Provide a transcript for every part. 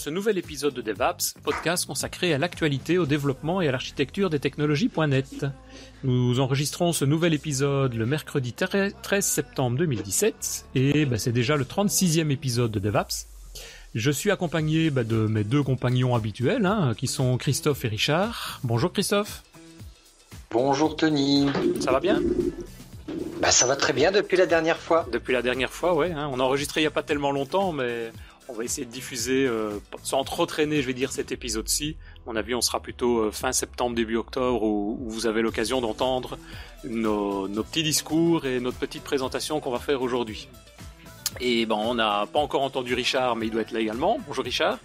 ce nouvel épisode de DevApps, podcast consacré à l'actualité, au développement et à l'architecture des technologies.net. Nous enregistrons ce nouvel épisode le mercredi 13 septembre 2017 et bah, c'est déjà le 36e épisode de DevApps. Je suis accompagné bah, de mes deux compagnons habituels, hein, qui sont Christophe et Richard. Bonjour Christophe. Bonjour Tony. Ça va bien? Bah, Ça va très bien depuis la dernière fois. Depuis la dernière fois, ouais. Hein. On a enregistré il n'y a pas tellement longtemps, mais on va essayer de diffuser euh, sans trop traîner, je vais dire, cet épisode-ci. Mon avis, on sera plutôt euh, fin septembre, début octobre, où, vous avez l'occasion d'entendre nos, petits discours et notre petite présentation qu'on va faire aujourd'hui. Et bon, on n'a pas encore entendu Richard, mais il doit être là également. Bonjour Richard.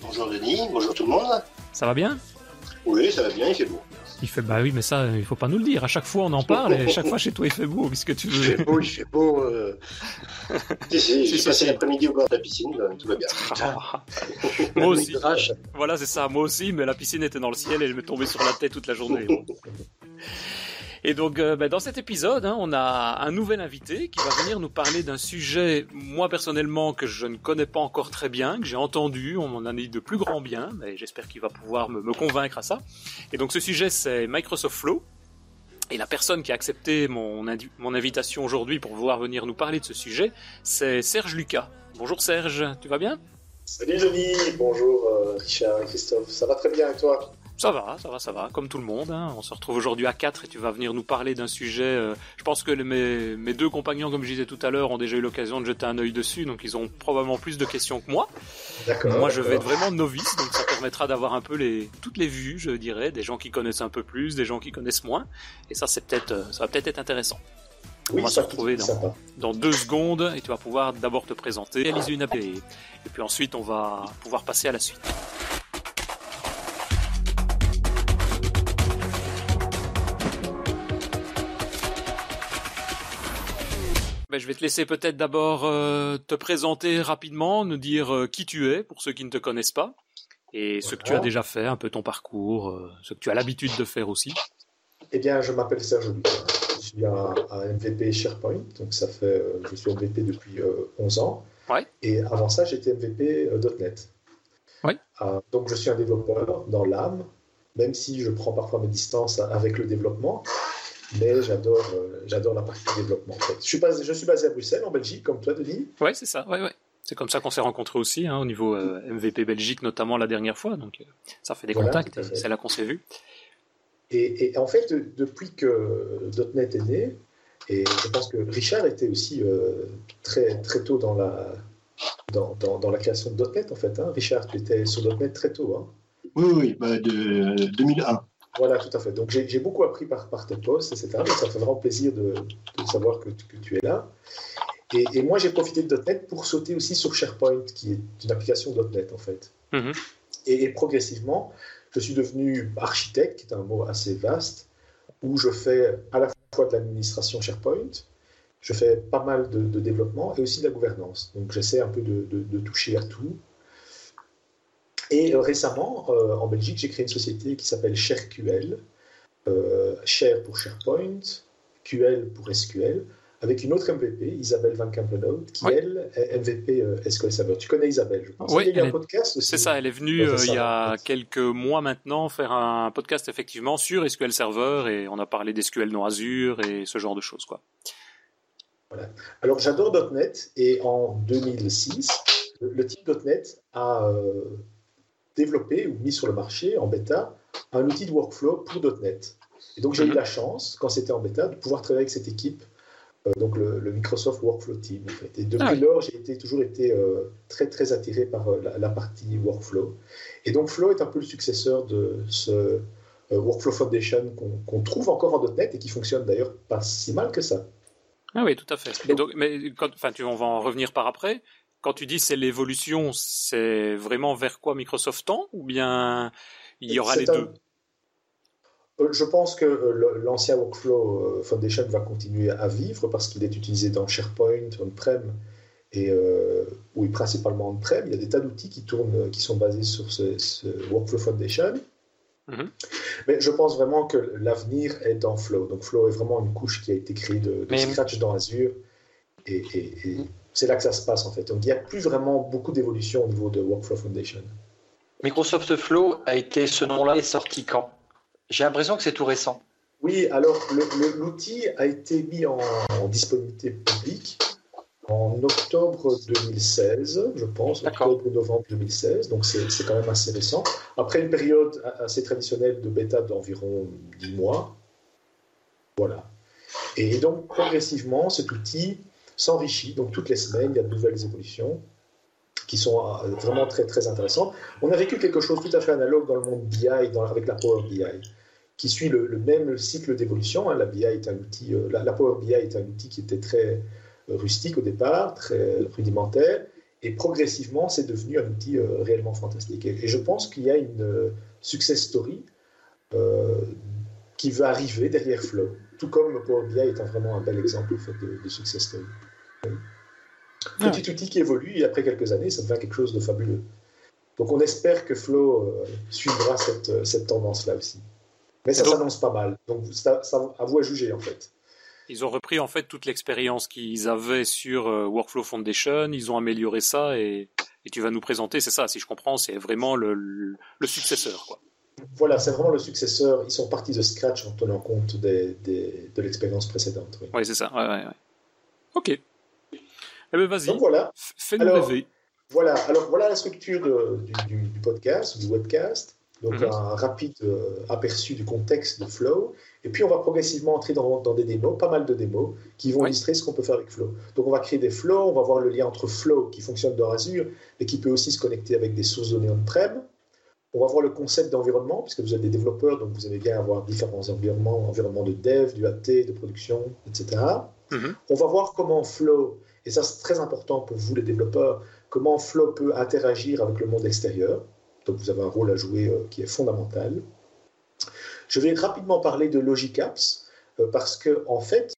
Bonjour Denis, bonjour tout le monde. Ça va bien? Oui, ça va bien, il fait beau. Il fait bah oui, mais ça, il faut pas nous le dire. À chaque fois, on en parle et à chaque fois chez toi, il fait beau. Qu'est-ce que tu veux Il fait beau, il fait beau. Euh... J'ai passé l'après-midi au bord de la piscine, tout va bien. Ah. Moi aussi. Voilà, c'est ça. Moi aussi, mais la piscine était dans le ciel et elle m'est tombée sur la tête toute la journée. Et donc, euh, ben, dans cet épisode, hein, on a un nouvel invité qui va venir nous parler d'un sujet, moi personnellement, que je ne connais pas encore très bien, que j'ai entendu, on m'en a dit de plus grand bien, mais j'espère qu'il va pouvoir me, convaincre à ça. Et donc, ce sujet, c'est Microsoft Flow. Et la personne qui a accepté mon, invitation aujourd'hui pour pouvoir venir nous parler de ce sujet, c'est Serge Lucas. Bonjour Serge, tu vas bien? Salut Denis, bonjour euh, Richard et Christophe, ça va très bien et toi? Ça va, ça va, ça va, comme tout le monde. Hein. On se retrouve aujourd'hui à 4 et tu vas venir nous parler d'un sujet. Euh, je pense que mes, mes, deux compagnons, comme je disais tout à l'heure, ont déjà eu l'occasion de jeter un œil dessus, donc ils ont probablement plus de questions que moi. D'accord. Moi, je vais être vraiment novice, donc ça permettra d'avoir un peu les, toutes les vues, je dirais, des gens qui connaissent un peu plus, des gens qui connaissent moins. Et ça, c'est peut-être, euh, ça va peut-être être intéressant. Oui, on va se retrouver dans, dans, deux secondes et tu vas pouvoir d'abord te présenter, réaliser une API, et puis ensuite on va pouvoir passer à la suite. Ben, je vais te laisser peut-être d'abord euh, te présenter rapidement, nous dire euh, qui tu es pour ceux qui ne te connaissent pas, et ce que tu as déjà fait, un peu ton parcours, euh, ce que tu as l'habitude de faire aussi. Eh bien, je m'appelle Serge Lucas. Je suis un, MVP SharePoint, donc ça fait, je suis MVP depuis 11 ans. Ouais. Et avant ça, j'étais MVP .NET. Ouais. donc je suis un développeur dans l'âme, même si je prends parfois mes distances avec le développement mais j'adore euh, j'adore la partie développement. En fait. je, suis basé, je suis basé à Bruxelles, en Belgique, comme toi, Denis. Ouais, c'est ça. Ouais, ouais. C'est comme ça qu'on s'est rencontrés aussi, hein, au niveau euh, MVP Belgique notamment la dernière fois. Donc euh, ça fait des contacts. C'est là qu'on s'est vu. Et, en fait, depuis que .NET est né, et je pense que Richard était aussi très très tôt dans la dans, dans, dans, la création de .NET en fait. Hein. Richard, tu étais sur .NET très tôt. Hein. Oui, oui, bah de 2001. Voilà, tout à fait. Donc j'ai beaucoup appris par, par tes posts, etc. Donc ça fait vraiment plaisir de, de savoir que, que, tu es là. Et, et moi, j'ai profité de .NET pour sauter aussi sur SharePoint, qui est une application .NET en fait. Mm-hmm. et, progressivement, je suis devenu architecte, qui est un mot assez vaste, où je fais à la fois de l'administration SharePoint, je fais pas mal de, de, développement et aussi de la gouvernance. Donc j'essaie un peu de, de toucher à tout. Et euh, récemment, euh, en Belgique, j'ai créé une société qui s'appelle ShareQL, euh, Share pour SharePoint, QL pour SQL, avec une autre MVP, Isabelle Van Kampenhout, qui elle est MVP SQL Server. Tu connais Isabelle, je pense. Oui, il y a un podcast C'est ça, elle est venue il y a quelques mois maintenant faire un podcast effectivement sur SQL Server et on a parlé d'SQL non Azure et ce genre de choses. Quoi. Voilà. Alors j'adore .NET et en 2006, le, le type .NET a développé ou mis sur le marché en bêta un outil de workflow pour .NET. Et donc j'ai eu mhm. la chance, quand c'était en bêta, de pouvoir travailler avec cette équipe, euh, donc le, Microsoft Workflow Team. En fait. Et depuis ah lors, j'ai été, toujours été euh, très très attiré par euh, la, partie workflow. Et donc Flow est un peu le successeur de ce Workflow Foundation qu'on trouve encore en .NET et qui fonctionne d'ailleurs pas si mal que ça. Ah oui, tout à fait. Donc, mais quand, enfin, tu, on va en revenir par après quand tu dis c'est l'évolution, c'est vraiment vers quoi Microsoft tend ou bien il y aura les deux euh, Je pense que euh, l'ancien Workflow euh, Foundation va continuer à vivre parce qu'il est utilisé dans SharePoint, on-prem et oui, principalement on-prem. Il y a des tas d'outils qui tournent, qui sont basés sur ce, Workflow Foundation. Mhm. Mais je pense vraiment que l'avenir est dans Flow. Donc Flow est vraiment une couche qui a été créée de, scratch dans Azure et, c'est là que ça se passe en fait. Donc il n'y a plus vraiment beaucoup d'évolution au niveau de Workflow Foundation. Microsoft Flow a été, ce nom-là est sorti quand? J'ai l'impression que c'est tout récent. Oui, alors l'outil a été mis en, disponibilité publique en octobre 2016, je pense, octobre-novembre 2016, donc c'est quand même assez récent. Après une période assez traditionnelle de bêta d'environ 10 mois. Voilà. Et donc progressivement, cet outil s'enrichit, donc toutes les semaines, il y a de nouvelles évolutions qui sont euh, vraiment très très intéressantes. On a vécu quelque chose tout à fait analogue dans le monde BI, avec la Power BI qui suit le, même cycle d'évolution. Hein. La, BI est un outil, euh, la, Power BI est un outil qui était très euh, rustique au départ, très rudimentaire, et progressivement, c'est devenu un outil réellement fantastique. Et, je pense qu'il y a une success story qui va arriver derrière Flow, tout comme Power BI est vraiment un bel exemple de, success story. Ah. Petit outil qui évolue et après quelques années, ça devient quelque chose de fabuleux. Donc on espère que Flow suivra cette, cette tendance-là aussi. Mais ça s'annonce pas mal. Donc, ça, à vous à juger, en fait. Ils ont repris, en fait, toute l'expérience qu'ils avaient sur euh, Workflow Foundation. Ils ont amélioré ça et, tu vas nous présenter, c'est ça, si je comprends, c'est vraiment le, le, successeur, quoi. Voilà, c'est vraiment le successeur. Ils sont partis de scratch en tenant compte des, des, de l'expérience précédente. Oui, c'est ça. Ouais, ouais, ouais. Ok. Eh bien, vas-y. Donc voilà. Fais-nous rêver. Voilà. Alors, voilà la structure du, podcast, du webcast. Donc mhm. un rapide euh, aperçu du contexte de Flow. Et puis on va progressivement entrer dans, des démos, pas mal de démos, qui vont illustrer ce qu'on peut faire avec Flow. Donc on va créer des flows, on va voir le lien entre Flow qui fonctionne dans Azure, mais qui peut aussi se connecter avec des sources de données on-prem. On va voir le concept d'environnement, puisque vous êtes des développeurs, donc vous aimez bien avoir différents environnements, environnements de dev, du AT, de production, etc. Mhm. On va voir comment Flow, et ça c'est très important pour vous les développeurs, comment Flow peut interagir avec le monde extérieur. Donc vous avez un rôle à jouer euh, qui est fondamental. Je vais rapidement parler de Logic Apps euh, parce que en fait,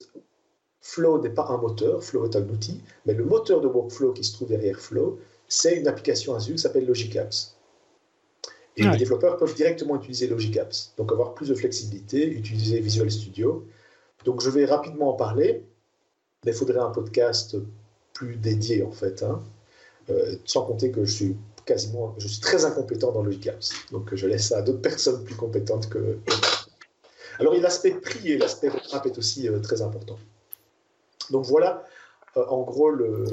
Flow n'est pas un moteur, Flow est un outil, mais le moteur de workflow qui se trouve derrière Flow, c'est une application Azure qui s'appelle Logic Apps. Et les développeurs peuvent directement utiliser Logic Apps, donc avoir plus de flexibilité, utiliser Visual Studio. Donc je vais rapidement en parler, mais il faudrait un podcast plus dédié en fait, hein. euh, sans compter que je suis quasiment, je suis très incompétent dans le Apps. Donc je laisse ça à d'autres personnes plus compétentes que, moi. Alors l'aspect prix et l'aspect roadmap est aussi euh, très important. Donc voilà euh, en gros le,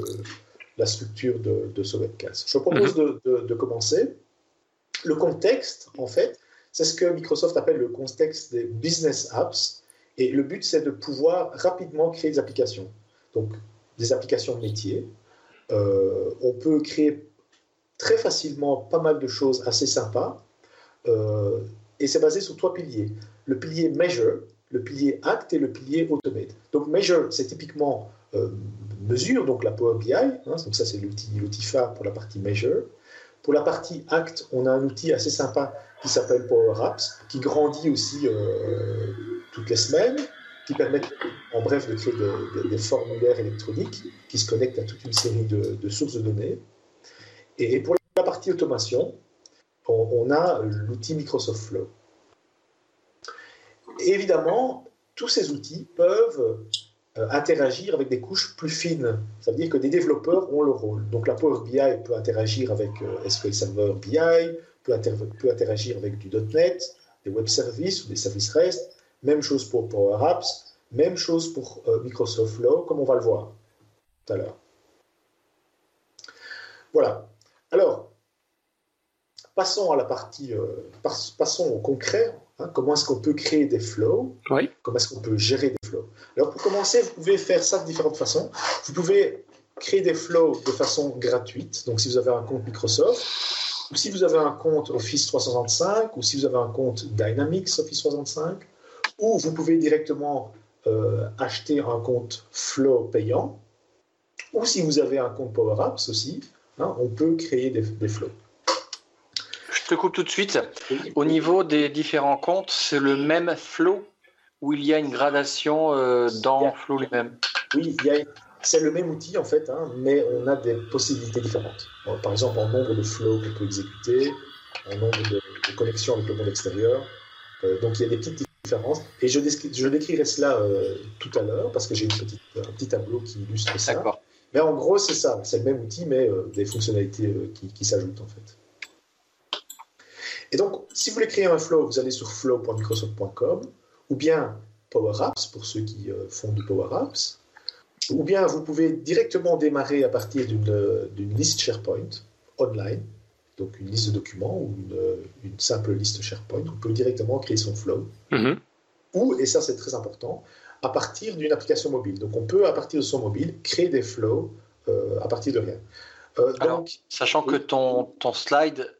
la structure de, ce webcast. Je propose mhm. de, commencer. Le contexte, en fait, c'est ce que Microsoft appelle le contexte des business apps. Et le but, c'est de pouvoir rapidement créer des applications. Donc, des applications métiers. Euh, on peut créer très facilement pas mal de choses assez sympas. Euh, et c'est basé sur trois piliers. Le pilier Measure, le pilier Act et le pilier Automate. Donc Measure, c'est typiquement euh, mesure, donc la Power BI. Hein, donc ça, c'est l'outil phare pour la partie Measure. Pour la partie Act, on a un outil assez sympa qui s'appelle Power Apps, qui grandit aussi euh, toutes les semaines, qui permet, en bref, de créer des, formulaires électroniques qui se connectent à toute une série de, de sources de données. Et pour la partie automation, on, a l'outil Microsoft Flow. évidemment, tous ces outils peuvent euh, interagir avec des couches plus fines. Ça veut dire que des développeurs ont le rôle. Donc la Power BI peut interagir avec euh, SQL Server BI, peut, peut, interagir avec du .NET, des web services ou des services REST. Même chose pour Power Apps, même chose pour euh, Microsoft Flow, comme on va le voir tout à l'heure. Voilà. Alors, passons à la partie, euh, passons au concret. Hein. comment est-ce qu'on peut créer des flows? Comment est-ce qu'on peut gérer des flows? Alors, pour commencer, vous pouvez faire ça de différentes façons. Vous pouvez créer des flows de façon gratuite. Donc, si vous avez un compte Microsoft, ou si vous avez un compte Office 365, ou si vous avez un compte Dynamics Office 365, ou vous pouvez directement euh, acheter un compte Flow payant, ou si vous avez un compte Power Apps aussi, Hein, on peut créer des, flows. Je te coupe tout de suite. Au niveau des différents comptes, c'est le même flow ou il y a une gradation euh, dans Flow lui-même? Oui, c'est le même outil en fait, hein, mais on a des possibilités différentes. par exemple, en nombre de flows qu'on peut exécuter, en nombre de, connexions avec le monde extérieur. Euh, donc il y a des petites Et je, je décrirai cela euh, tout à l'heure parce que j'ai un petit tableau qui illustre ça. D'accord. Mais en gros, c'est ça. C'est le même outil, mais des fonctionnalités qui, s'ajoutent en fait. Et donc, si vous voulez créer un flow, vous allez sur flow.microsoft.com ou bien Power Apps pour ceux qui font du Power Apps. Ou bien vous pouvez directement démarrer à partir d'une liste SharePoint online, donc une liste de documents ou une, simple liste SharePoint. On peut directement créer son flow. Mm-hmm. Ou, et ça c'est très important, à partir d'une application mobile. Donc on peut, à partir de son mobile, créer des flows euh, à partir de rien. Euh, donc, sachant que ton, ton slide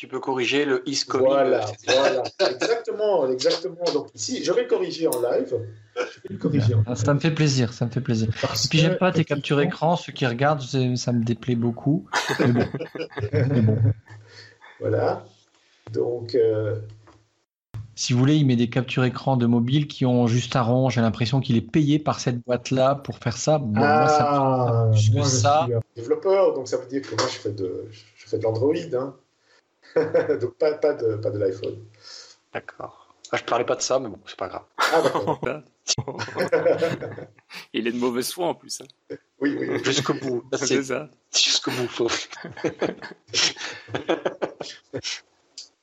tu peux corriger le is coming. Voilà, voilà. exactement, exactement. Donc ici, je vais le corriger en live. Ça me fait plaisir, ça me fait plaisir. Et puis j'aime pas tes captures écran, ceux qui regardent, ça me déplaît beaucoup. Mais bon. Voilà. Donc. Euh, si vous voulez, il met des captures écran de mobile qui ont juste un rond. J'ai l'impression qu'il est payé par cette boîte-là pour faire ça. Bon, moi, ça me plus que ça. développeur, donc ça veut dire que moi, je fais de, je fais de l'Android. Hein. Donc pas, pas de, pas de l'iPhone. D'accord. Ah, je parlais pas de ça, mais bon, c'est pas grave. Ah, Il est de mauvaise foi en plus. Hein. Oui, oui. Jusqu'au bout. C'est ça. Jusqu'au bout.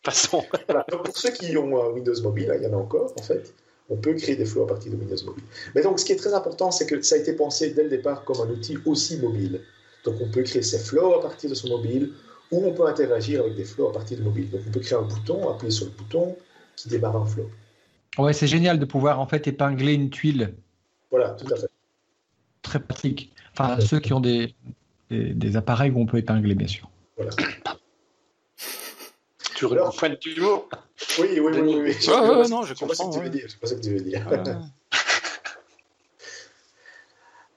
Passons. Donc, pour ceux qui ont un Windows Mobile, il y en a encore en fait. On peut créer des flows à partir de Windows Mobile. Mais donc, ce qui est très important, c'est que ça a été pensé dès le départ comme un outil aussi mobile. Donc, on peut créer ses flows à partir de son mobile ou on peut interagir avec des flows à partir de mobile. Donc on peut créer un bouton, appuyer sur le bouton qui démarre un flow. Ouais, c'est génial de pouvoir en fait épingler une tuile. Voilà, tout à fait. Très pratique. Enfin, ceux qui ont des, des, appareils où on peut épingler, bien sûr. Voilà. Tu Alors, fin de Oui, oui, oui. oui, oui. non, je, comprends. ce que tu veux dire. Je ce que tu veux dire.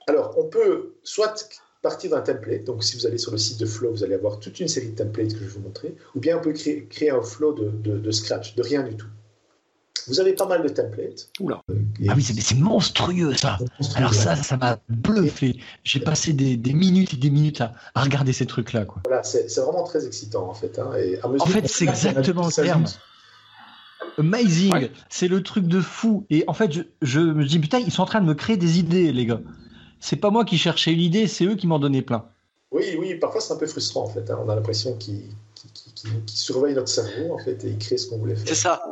Alors, on peut soit partir d'un template. Donc, si vous allez sur le site de Flow, vous allez avoir toute une série de templates que je vais vous montrer. Ou bien on peut créer, créer un flow de, de, scratch, de rien du tout. Vous avez pas mal de templates. Oula. Euh, ah oui, c'est monstrueux ça. Alors ça, ça m'a bluffé. J'ai passé des, des, minutes et des minutes à, à regarder ces trucs-là. Voilà, c'est vraiment très excitant en fait. Hein. Et en fait, c'est exactement le terme. Amazing, c'est le truc de fou. Et en fait, je, je me dis putain, ils sont en train de me créer des idées, les gars c'est pas moi qui cherchais l'idée, c'est eux qui m'en donnaient plein. Oui, oui, parfois c'est un peu frustrant en fait. Hein. On a l'impression qu'ils surveillent notre cerveau en fait et ils créent ce qu'on voulait faire. C'est ça.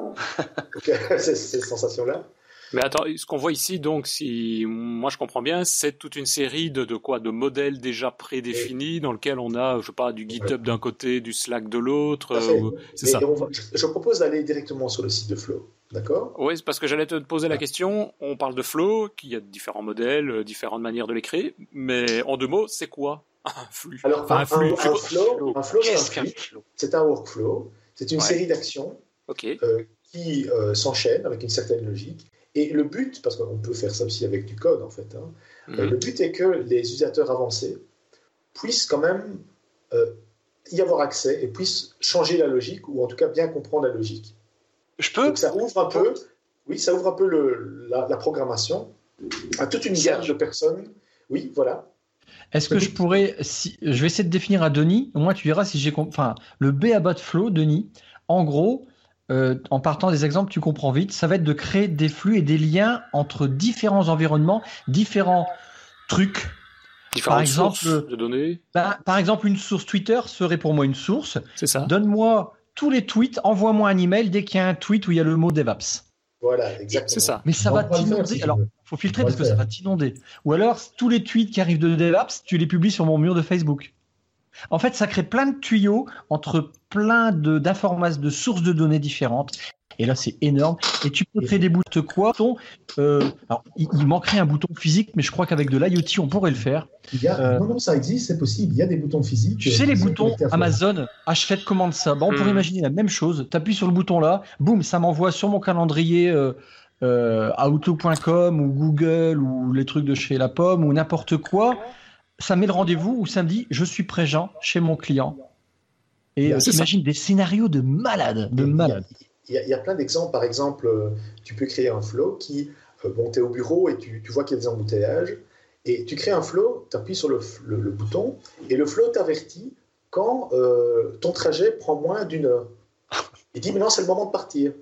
c'est cette sensation-là. Mais attends, ce qu'on voit ici, donc, si moi je comprends bien, c'est toute une série de, de quoi, de modèles déjà prédéfinis dans lequel on a, je sais pas, du GitHub d'un côté, du Slack de l'autre. Euh, c'est ça. je propose d'aller directement sur le site de Flow. D'accord Oui, parce que j'allais te poser la question. On parle de Flow, qu'il y a différents modèles, euh, différentes manières de les créer, mais en deux mots, c'est quoi un flux? Alors, un, flux, un, flow, un flow c'est un, workflow. C'est une série d'actions euh, qui euh, s'enchaînent avec une certaine logique. Et le but, parce qu'on peut faire ça aussi avec du code en fait, hein, mhm. le but est que les utilisateurs avancés puissent quand même y avoir accès et puissent changer la logique, ou en tout cas bien comprendre la logique. Je peux Ça ouvre un peu, oui, ça ouvre un peu le, la, programmation à toute une gamme de personnes. Oui, voilà. Est-ce que je pourrais, si, je vais essayer de définir à Denis, au moins tu verras si j'ai enfin le B à bas de flow, Denis, en gros, euh, en partant des exemples, tu comprends vite, ça va être de créer des flux et des liens entre différents environnements, différents trucs. Différentes par exemple, de données. Bah, par exemple, une source Twitter serait pour moi une source. C'est ça. Donne-moi tous les tweets, envoie-moi un email dès qu'il y a un tweet où il y a le mot DevOps. Voilà, exactement. C'est ça. Mais ça va t'inonder. alors, il faut filtrer parce que ça va t'inonder. Ou alors, tous les tweets qui arrivent de DevOps, tu les publies sur mon mur de Facebook. En fait, ça crée plein de tuyaux entre plein d'informations, de sources de données différentes. Et là, c'est énorme. Et tu peux créer des boutons quoi euh, alors, il, manquerait un bouton physique, mais je crois qu'avec de l'IoT, on pourrait le faire. Il y a, euh, non, non, ça existe, c'est possible. Il y a des boutons physiques. Tu sais, les boutons Amazon, achète, commande ça. Bon, on pourrait hmm. imaginer la même chose. Tu appuies sur le bouton là, boum, ça m'envoie sur mon calendrier euh, euh Outlook.com ou Google ou les trucs de chez La Pomme ou n'importe quoi. Ça met le rendez-vous où ça me dit je suis présent chez mon client. Et imagines des scénarios de malades, de malades il y, a plein d'exemples. Par exemple, euh, tu peux créer un flow qui, euh, bon, tu es au bureau et tu, vois qu'il y a des embouteillages, et tu crées un flow, tu appuies sur le, bouton, et le flow t'avertit quand euh, ton trajet prend moins d'une heure. Il dit, maintenant c'est le moment de partir.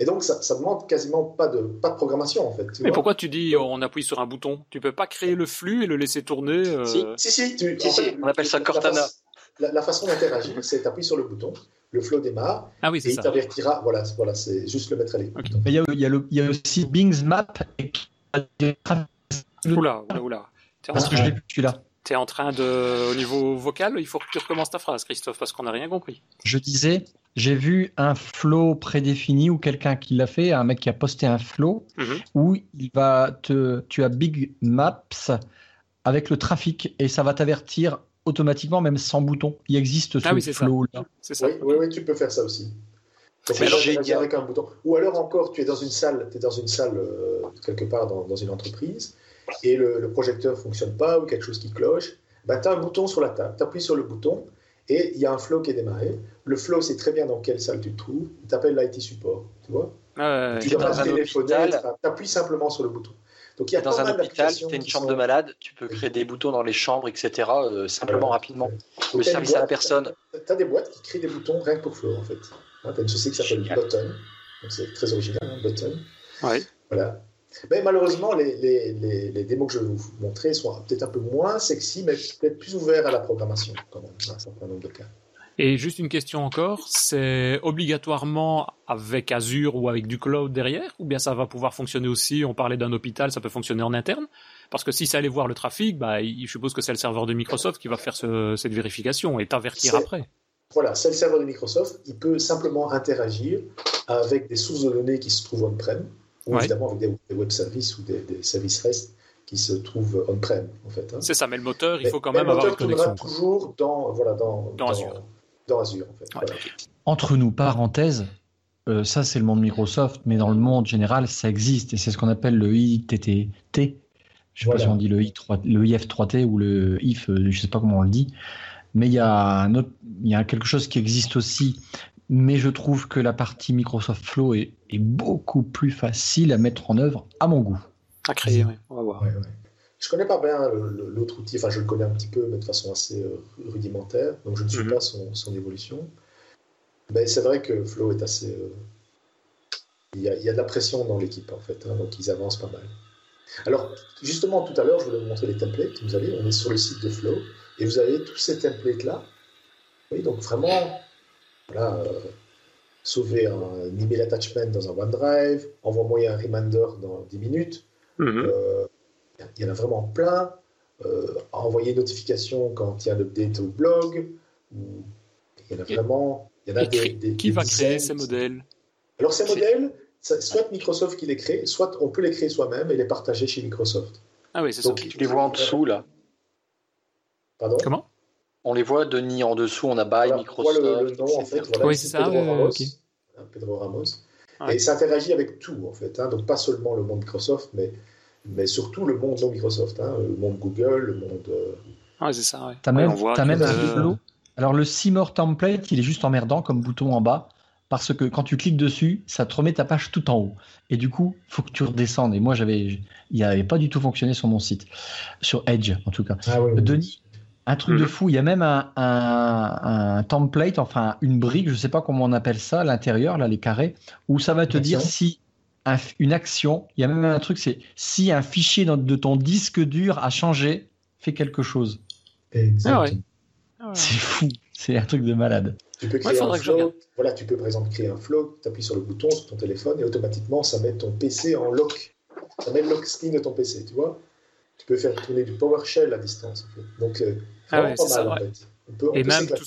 Et donc, ça, ça demande quasiment pas de, pas de programmation, en fait. Mais pourquoi tu dis on appuie sur un bouton? Tu peux pas créer le flux et le laisser tourner euh... Si, si, si, tu, si, si on appelle ça Cortana. La, la, façon d'interagir, c'est t'appuies sur le bouton, le flow démarre, ah oui, et il t'avertira. Voilà, voilà c'est juste le mettre à l'écoute. Okay. Il y, a, il, y a le, il y a aussi Bing's Map. Et... Oula, oula, oula. Parce que je l'ai plus celui-là. Tu es en train de. Au niveau vocal, il faut que tu recommences ta phrase, Christophe, parce qu'on n'a rien compris. Je disais, j'ai vu un flow prédéfini ou quelqu'un qui l'a fait, un mec qui a posté un flow mm -hmm. où il va te. Tu as Big Maps avec le trafic et ça va t'avertir automatiquement, même sans bouton. Il existe ce ah oui, flow ça. là. C'est ça. Oui, oui, oui, tu peux faire ça aussi. C'est génial avec un bouton. Ou alors encore, tu es dans une salle, tu es dans une salle euh, quelque part dans, dans, une entreprise et le, le projecteur fonctionne pas ou quelque chose qui cloche. Ben, tu as un bouton sur la table, tu appuies sur le bouton et il y a un flow qui est démarré. Le flow, c'est très bien dans quelle salle tu te trouves. Il t'appelle l'IT support, tu vois. Euh, tu dois pas téléphoner, tu appuies simplement sur le bouton. Donc, il y a dans un hôpital, tu as une chambre sont... de malade, tu peux créer des boutons dans les chambres, etc., euh, simplement, rapidement. Le service boîtes, à la personne. Tu as des boîtes qui créent des boutons rien que pour Flow, en fait. Tu as une société qui s'appelle Button. C'est très original, hein, Button. Ouais. Voilà. Mais malheureusement, les, les, les, les, démos que je vais vous montrer sont peut-être un peu moins sexy, mais peut-être plus ouverts à la programmation, quand même, dans un certain nombre de cas. Et juste une question encore, c'est obligatoirement avec Azure ou avec du cloud derrière Ou bien ça va pouvoir fonctionner aussi, on parlait d'un hôpital, ça peut fonctionner en interne? Parce que si ça allait voir le trafic, bah, je suppose que c'est le serveur de Microsoft qui va faire ce, cette vérification et t'avertir après. Voilà, c'est le serveur de Microsoft, il peut simplement interagir avec des sources de données qui se trouvent on-prem, ou ouais. évidemment avec des, des, web services ou des, des services REST qui se trouvent on-prem, en fait. Hein. C'est ça, mais le moteur, il faut quand même avoir une connexion. toujours dans, voilà, dans, dans, dans Azure dans Azure. En fait. Ouais. Voilà. Entre nous, parenthèse, euh, ça c'est le monde Microsoft, mais dans le monde général, ça existe et c'est ce qu'on appelle le ITT. Je ne sais voilà. pas si on dit le, I3, le IF3T ou le IF, je ne sais pas comment on le dit, mais il y, a un autre, il y a quelque chose qui existe aussi. Mais je trouve que la partie Microsoft Flow est, est beaucoup plus facile à mettre en œuvre à mon goût. À créer, oui. On va voir. Ouais, ouais. Je connais pas bien l'autre outil, enfin je le connais un petit peu, mais de façon assez euh, rudimentaire, donc je ne suis Mhm. mm -hmm. pas son, son, évolution. Mais c'est vrai que Flow est assez. Euh, il, y a, il, y a, de la pression dans l'équipe en fait, hein, donc ils avancent pas mal. Alors justement tout à l'heure, je voulais vous montrer les templates. Vous avez, on est sur le site de Flow et vous avez tous ces templates là. Oui, donc vraiment, voilà, euh, sauver un, email attachment dans un OneDrive, envoyer un reminder dans 10 minutes. Mhm. Mm -hmm il y en a vraiment plein. Euh, envoyer une notification quand il y a un update au blog. Il y en a vraiment. Il y en a des, des, qui des va dizaines. créer ces modèles? Alors, ces modèles, soit Microsoft qui les crée, soit on peut les créer soi-même et les partager chez Microsoft. Ah oui, c'est ça. Tu les vois en dessous, là? Pardon? Comment? On les voit, Denis, en dessous, on a Buy, voilà, Microsoft. Le, le, nom, en fait, voilà, oui, c'est ça. Pedro ouais, Ramos. okay. Pedro Ramos. Et ça interagit avec tout, en fait. Hein, donc, pas seulement le monde Microsoft, mais mais surtout le monde non Microsoft, hein, le monde Google, le monde. Euh... Ah, c'est ça, ouais. T'as même, as même un flow. Alors, le Seymour template, il est juste emmerdant comme bouton en bas, parce que quand tu cliques dessus, ça te remet ta page tout en haut. Et du coup, il faut que tu redescendes. Et moi, j'avais, il n'avait pas du tout fonctionné sur mon site, sur Edge en tout cas. Ah. Denis, un truc mmh. de fou. Il y a même un, un, un, template, enfin une brique, je sais pas comment on appelle ça, à l'intérieur, là, les carrés, où ça va te dire si un, une action, il y a même un truc, c'est si un fichier dans, de ton disque dur a changé, fais quelque chose. Exactement. Ah ouais. Ah ouais. C'est fou, c'est un truc de malade. Tu peux créer ouais, un flow, voilà, tu peux par exemple créer un flow, tu appuies sur le bouton sur ton téléphone et automatiquement ça met ton PC en lock. Ça met le lock screen de ton PC, tu vois. Tu peux faire tourner du PowerShell à distance. En fait. Donc, euh, ah ouais, pas mal ça, en fait. On peut, on et peut même tout,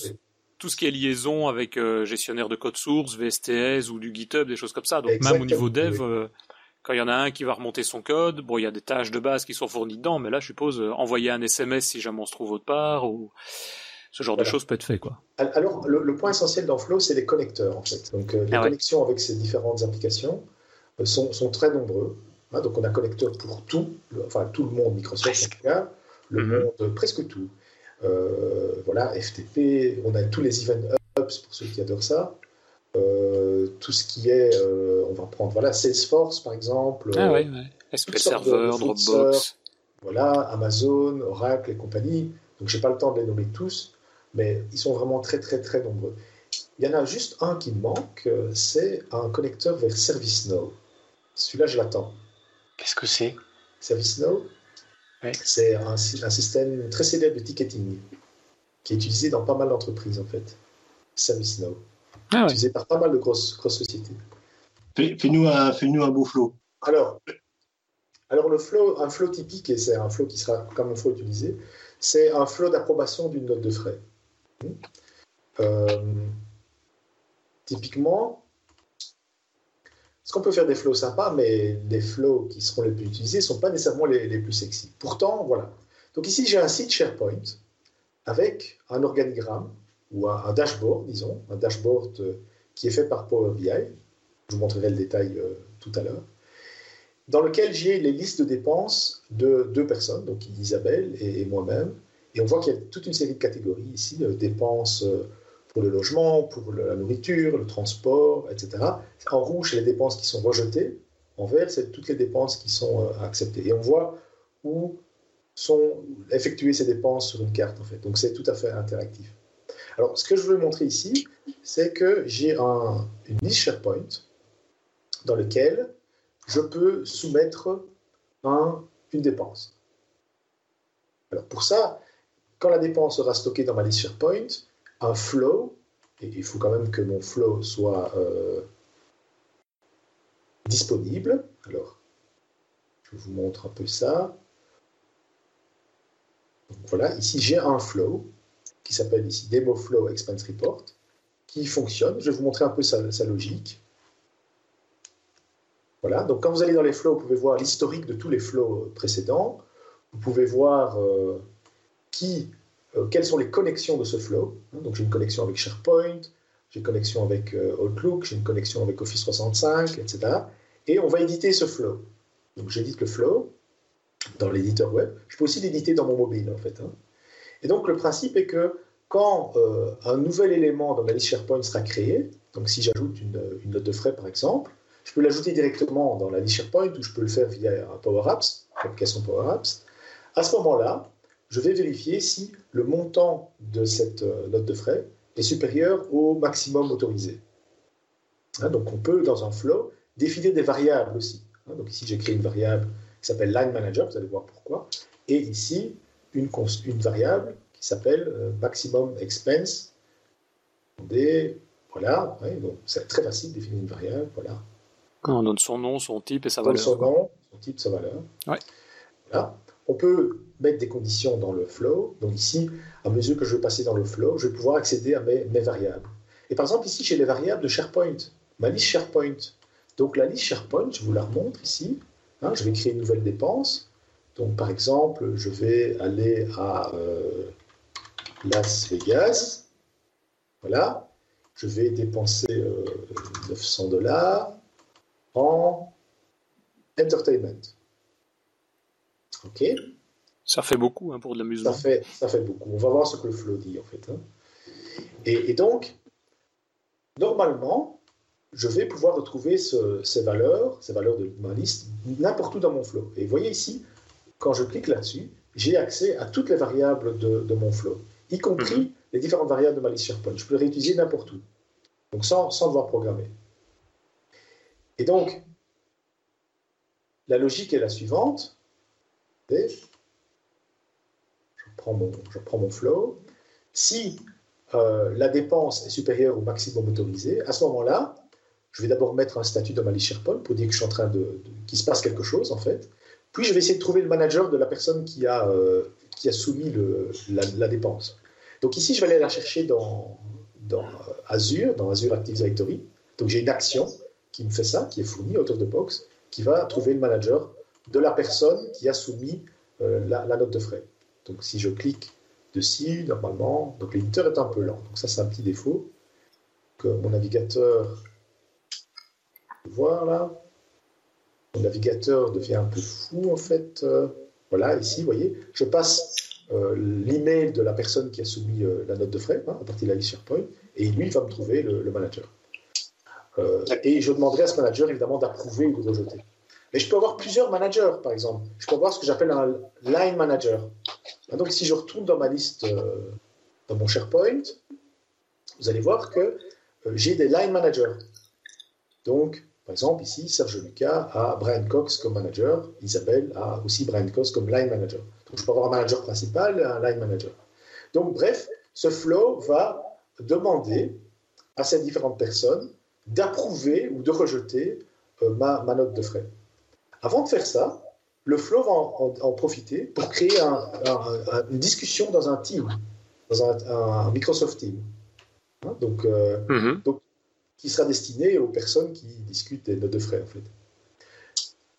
tout, ce qui est liaison avec euh, gestionnaire de code source, VSTS ou du GitHub, des choses comme ça. Donc Exactement, même au niveau dev, oui. euh, quand il y en a un qui va remonter son code, bon, il y a des tâches de base qui sont fournies dedans, mais là, je suppose, euh, envoyer un SMS si jamais on se trouve autre part, ou ce genre voilà. de choses peut être fait, quoi. Alors, le, le point essentiel dans Flow, c'est les connecteurs, en fait. Donc, euh, les ah ouais. connexions avec ces différentes applications euh, sont, sont, très nombreux. Hein, donc, on a connecteur pour tout, le, enfin, tout le monde Microsoft, presque. en tout cas, le mm -hmm. monde, presque tout. Euh, voilà, FTP, on a tous les event hubs pour ceux qui adorent ça. Euh, tout ce qui est, euh, on va prendre, voilà, Salesforce par exemple. Ah ouais, ouais. SQL Server, Dropbox. Voilà, Amazon, Oracle et compagnie. Donc j'ai pas le temps de les nommer tous, mais ils sont vraiment très très très nombreux. il y en a juste un qui me manque, c'est un connecteur vers ServiceNow. Celui-là, je l'attends. Qu'est-ce que c'est? ServiceNow, Ouais. c'est un, sy- un système très célèbre de ticketing qui est utilisé dans pas mal d'entreprises en fait. ServiceNow, Ah ouais. utilisé par pas mal de grosses, grosses sociétés. Fais- Fais-nous un, fais-nous un beau flow. Alors, alors le flow, un flow typique, et c'est un flow qui sera comme un flow utilisé, c'est un flow d'approbation d'une note de frais. Euh, typiquement, est-ce qu'on peut faire des flows sympas, mais les flows qui seront les plus utilisés ne sont pas nécessairement les, les plus sexy. Pourtant, voilà. Donc ici, j'ai un site SharePoint avec un organigramme ou un, dashboard, disons, un dashboard euh, qui est fait par Power BI. Je vous montrerai le détail euh, tout à l'heure dans lequel j'ai les listes de dépenses de deux personnes, donc Isabelle et, et moi-même. Et on voit qu'il y a toute une série de catégories ici, euh, dépenses euh, pour le logement, pour la nourriture, le transport, etc. En rouge, c'est les dépenses qui sont rejetées. En vert, c'est toutes les dépenses qui sont euh, acceptées. Et on voit où sont effectuées ces dépenses sur une carte, en fait. Donc c'est tout à fait interactif. Alors, ce que je veux montrer ici, c'est que j'ai un, une liste SharePoint dans lequel je peux soumettre un- une dépense. Alors pour ça, quand la dépense sera stockée dans ma liste SharePoint, un flow, et il faut quand même que mon flow soit euh, disponible. Alors, je vous montre un peu ça. Voilà, ici j'ai un flow qui s'appelle ici Demo Flow Expense Report, qui fonctionne. Je vais vous montrer un peu sa- logique. Voilà, donc quand vous allez dans les flows, vous pouvez voir l'historique de tous les flows précédents. Vous pouvez voir euh, qui, euh, quelles sont les connexions de ce flow. hein? donc j'ai une connexion avec SharePoint, j'ai une connexion avec euh, Outlook, j'ai une connexion avec Office 365, etc. Et on va éditer ce flow. Donc j'édite le flow dans l'éditeur web. Je peux aussi l'éditer dans mon mobile, en fait. hein. Et donc le principe est que quand euh, un nouvel élément dans ma liste SharePoint sera créé, donc si j'ajoute une, note de frais par exemple, je peux l'ajouter directement dans la liste SharePoint ou je peux le faire via un Power Apps, l'application Power Apps. À ce moment-là, je vais vérifier si le montant de cette euh, note de frais est supérieur au maximum autorisé. Hein, donc on peut, dans un flow, définir des variables aussi. Hein, donc ici, j'ai créé une variable qui s'appelle Line Manager, vous allez voir pourquoi. Et ici, une, variable qui s'appelle euh, Maximum Expense. Des, voilà, ouais, donc c'est très facile de définir une variable. Voilà. On donne son nom, son type et sa Donne valeur. son nom, son type, sa valeur. Ouais. Voilà. On peut mettre des conditions dans le flow. Donc ici, à mesure que je vais passer dans le flow, je vais pouvoir accéder à mes, variables. Et par exemple, ici, j'ai les variables de SharePoint, ma liste SharePoint. Donc la liste SharePoint, je vous la remontre ici. Hein, je vais créer une nouvelle dépense. Donc par exemple, je vais aller à euh, Las Vegas. Voilà. Je vais dépenser euh, 900 dollars en entertainment. Ok, Ça fait beaucoup hein, pour de ça l'amusement. fait, ça fait beaucoup. On va voir ce que le flow dit en fait. hein. Et, et donc, normalement, je vais pouvoir retrouver ce- ces valeurs, ces valeurs de ma liste, n'importe où dans mon flow. Et vous voyez ici, quand je clique là-dessus, j'ai accès à toutes les variables de, de mon flow, y compris les différentes variables de ma liste SharePoint. Je peux les réutiliser n'importe où, donc sans, sans devoir programmer. Et donc, la logique est la suivante. Je prends mon, flow. Si euh, la dépense est supérieure au maximum autorisé, à ce moment-là, je vais d'abord mettre un statut dans ma liste SharePoint pour dire que je suis en train de, qu'il se passe quelque chose en fait. Puis je vais essayer de trouver le manager de la personne qui a, euh, qui a soumis la, dépense. Donc ici, je vais aller la chercher dans, dans euh, Azure, dans Azure Active Directory. Donc j'ai une action qui me fait ça, qui est fournie out of the box, qui va trouver le manager de la personne qui a soumis euh, la, la note de frais. Donc si je clique dessus, normalement, donc l'éditeur est un peu lent. Donc ça, c'est un petit défaut que mon navigateur, voir là, mon navigateur devient un peu fou en fait. Euh, voilà, ici, vous voyez, je passe euh, l'email de la personne qui a soumis euh, la note de frais hein, à partir de la liste SharePoint, et lui il va me trouver le, le manager. Et je demanderai à ce manager évidemment d'approuver ou de rejeter. Mais je peux avoir plusieurs managers, par exemple. Je peux avoir ce que j'appelle un line manager. Ah, Donc, si je retourne dans ma liste, euh, dans mon SharePoint, vous allez voir que euh, j'ai des line managers. Donc, par exemple, ici, Serge Lucas a Brian Cox comme manager, Isabelle a aussi Brian Cox comme line manager. Donc, je peux avoir un manager principal et un line manager. Donc, bref, ce flow va demander à ces différentes personnes d'approuver ou de rejeter euh, ma, note de frais. Avant de faire ça, le flow va en, profiter pour créer une discussion dans un team, dans un, Microsoft Team. Hein, donc, euh, donc, qui sera destiné aux personnes qui discutent des notes de frais, en fait.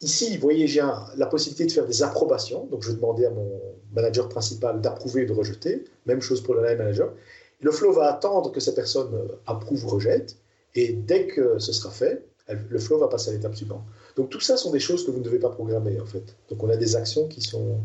Ici, vous voyez, j'ai la possibilité de faire des approbations. Donc, je vais demander à mon manager principal d'approuver ou de rejeter. Même chose pour le line manager. Le flow va attendre que ces personnes euh, approuvent ou rejettent. Et dès que ce sera fait, le flow va passer à l'étape suivante. Donc tout ça sont des choses que vous ne devez pas programmer en fait. Donc on a des actions qui sont,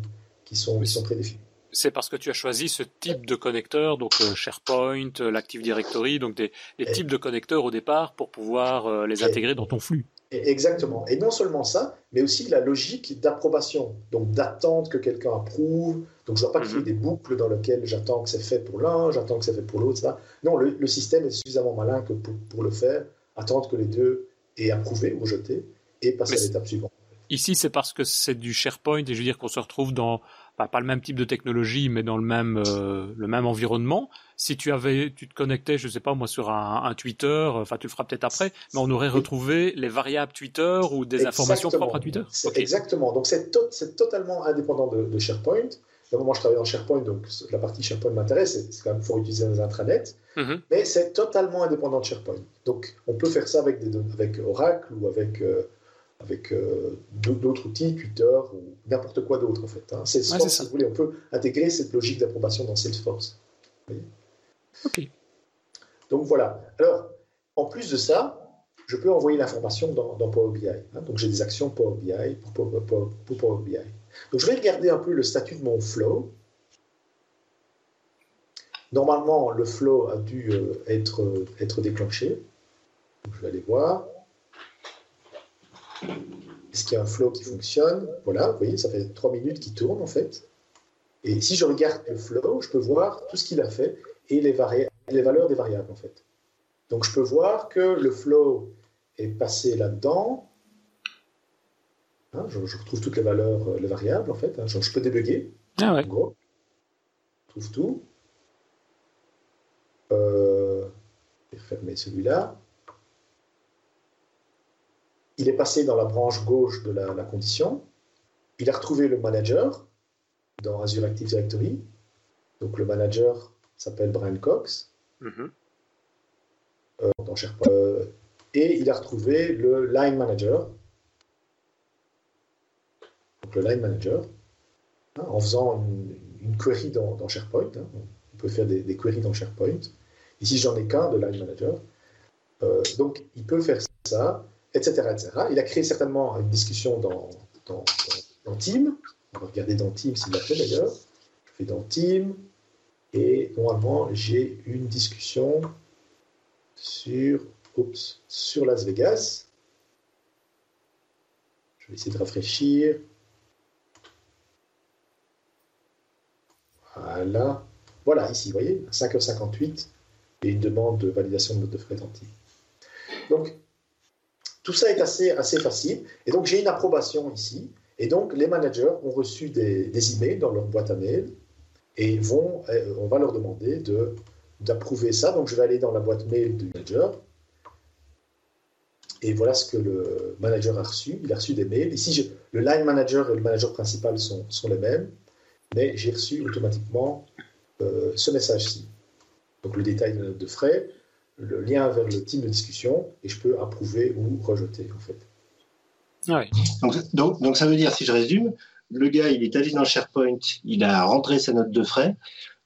qui sont, qui sont prédéfinies. C'est parce que tu as choisi ce type de connecteur, donc euh, SharePoint, euh, l'Active Directory, donc des, types de connecteurs au départ pour pouvoir euh, les intégrer dans ton flux. Exactement. Et non seulement ça, mais aussi la logique d'approbation, donc d'attendre que quelqu'un approuve. Donc je ne dois pas créer mhm. des boucles dans lesquelles j'attends que c'est fait pour l'un, j'attends que c'est fait pour l'autre. Non, le, système est suffisamment malin que pour, pour le faire, attendre que les deux aient approuvé ou rejeté et passer à l'étape suivante. Ici, c'est parce que c'est du SharePoint et je veux dire qu'on se retrouve dans pas le même type de technologie, mais dans le même euh, le même environnement. Si tu avais, tu te connectais, je sais pas moi, sur un, Twitter, enfin tu le feras peut-être après, mais on aurait retrouvé les variables Twitter ou des informations propres à Twitter. Exactement. Donc c'est totalement indépendant de, SharePoint. Moi, je travaille dans SharePoint, donc la partie SharePoint m'intéresse. C'est quand même pour utiliser les intranets, mm-hmm. mais c'est totalement indépendant de SharePoint. Donc on peut faire ça avec des avec Oracle ou avec euh, avec euh, d'autres outils, Twitter ou n'importe quoi d'autre en fait. Hein. Salesforce, si vous voulez, on peut intégrer cette logique d'approbation dans Salesforce. ok. Donc voilà. Alors, en plus de ça, je peux envoyer l'information dans, Power BI. Hein. Donc j'ai des actions Power BI pour, Power BI. Donc je vais regarder un peu le statut de mon flow. Normalement, le flow a dû euh, être, être déclenché. je vais aller voir. Est-ce qu'il y a un flow qui fonctionne? Voilà, vous voyez, ça fait trois minutes qu'il tourne en fait. Et si je regarde le flow, je peux voir tout ce qu'il a fait et les, les valeurs des variables en fait. Donc je peux voir que le flow est passé là-dedans. Hein, je, retrouve toutes les valeurs, euh, les variables en fait. Hein. je, peux débugger. Ah ouais. Je trouve tout. Euh, je vais fermer celui-là il est passé dans la branche gauche de la, condition. Il a retrouvé le manager dans Azure Active Directory. Donc le manager s'appelle Brian Cox. Mm-hmm. Euh, dans SharePoint. Euh, et il a retrouvé le line manager. Donc le line manager. Hein, en faisant une, query dans, SharePoint. Hein. on peut faire des, queries dans SharePoint. Ici, j'en ai qu'un de line manager. Euh, donc, il peut faire ça etc., Il a créé certainement une discussion dans, dans, Team. On va regarder dans Team s'il l'a fait d'ailleurs. Je fais dans Team. Et normalement, j'ai une discussion sur, Las Vegas. Je vais essayer de rafraîchir. Voilà. Voilà, ici, vous voyez, 5h58 et une demande de validation de note de Team. Donc, tout ça est assez, assez facile. Et donc, j'ai une approbation ici. Et donc, les managers ont reçu des, des emails dans leur boîte à mail et vont, euh, on va leur demander de, d'approuver ça. Donc, je vais aller dans la boîte mail du manager. Et voilà ce que le manager a reçu. Il a reçu des mails. Ici, le line manager et le manager principal sont, sont les mêmes, mais j'ai reçu automatiquement euh, ce message-ci. Donc, le détail de frais, le lien vers le type de discussion et je peux approuver ou rejeter en fait. Ouais. Donc, donc, ça veut dire, si je résume, le gars il est allé dans SharePoint, il a rentré sa note de frais.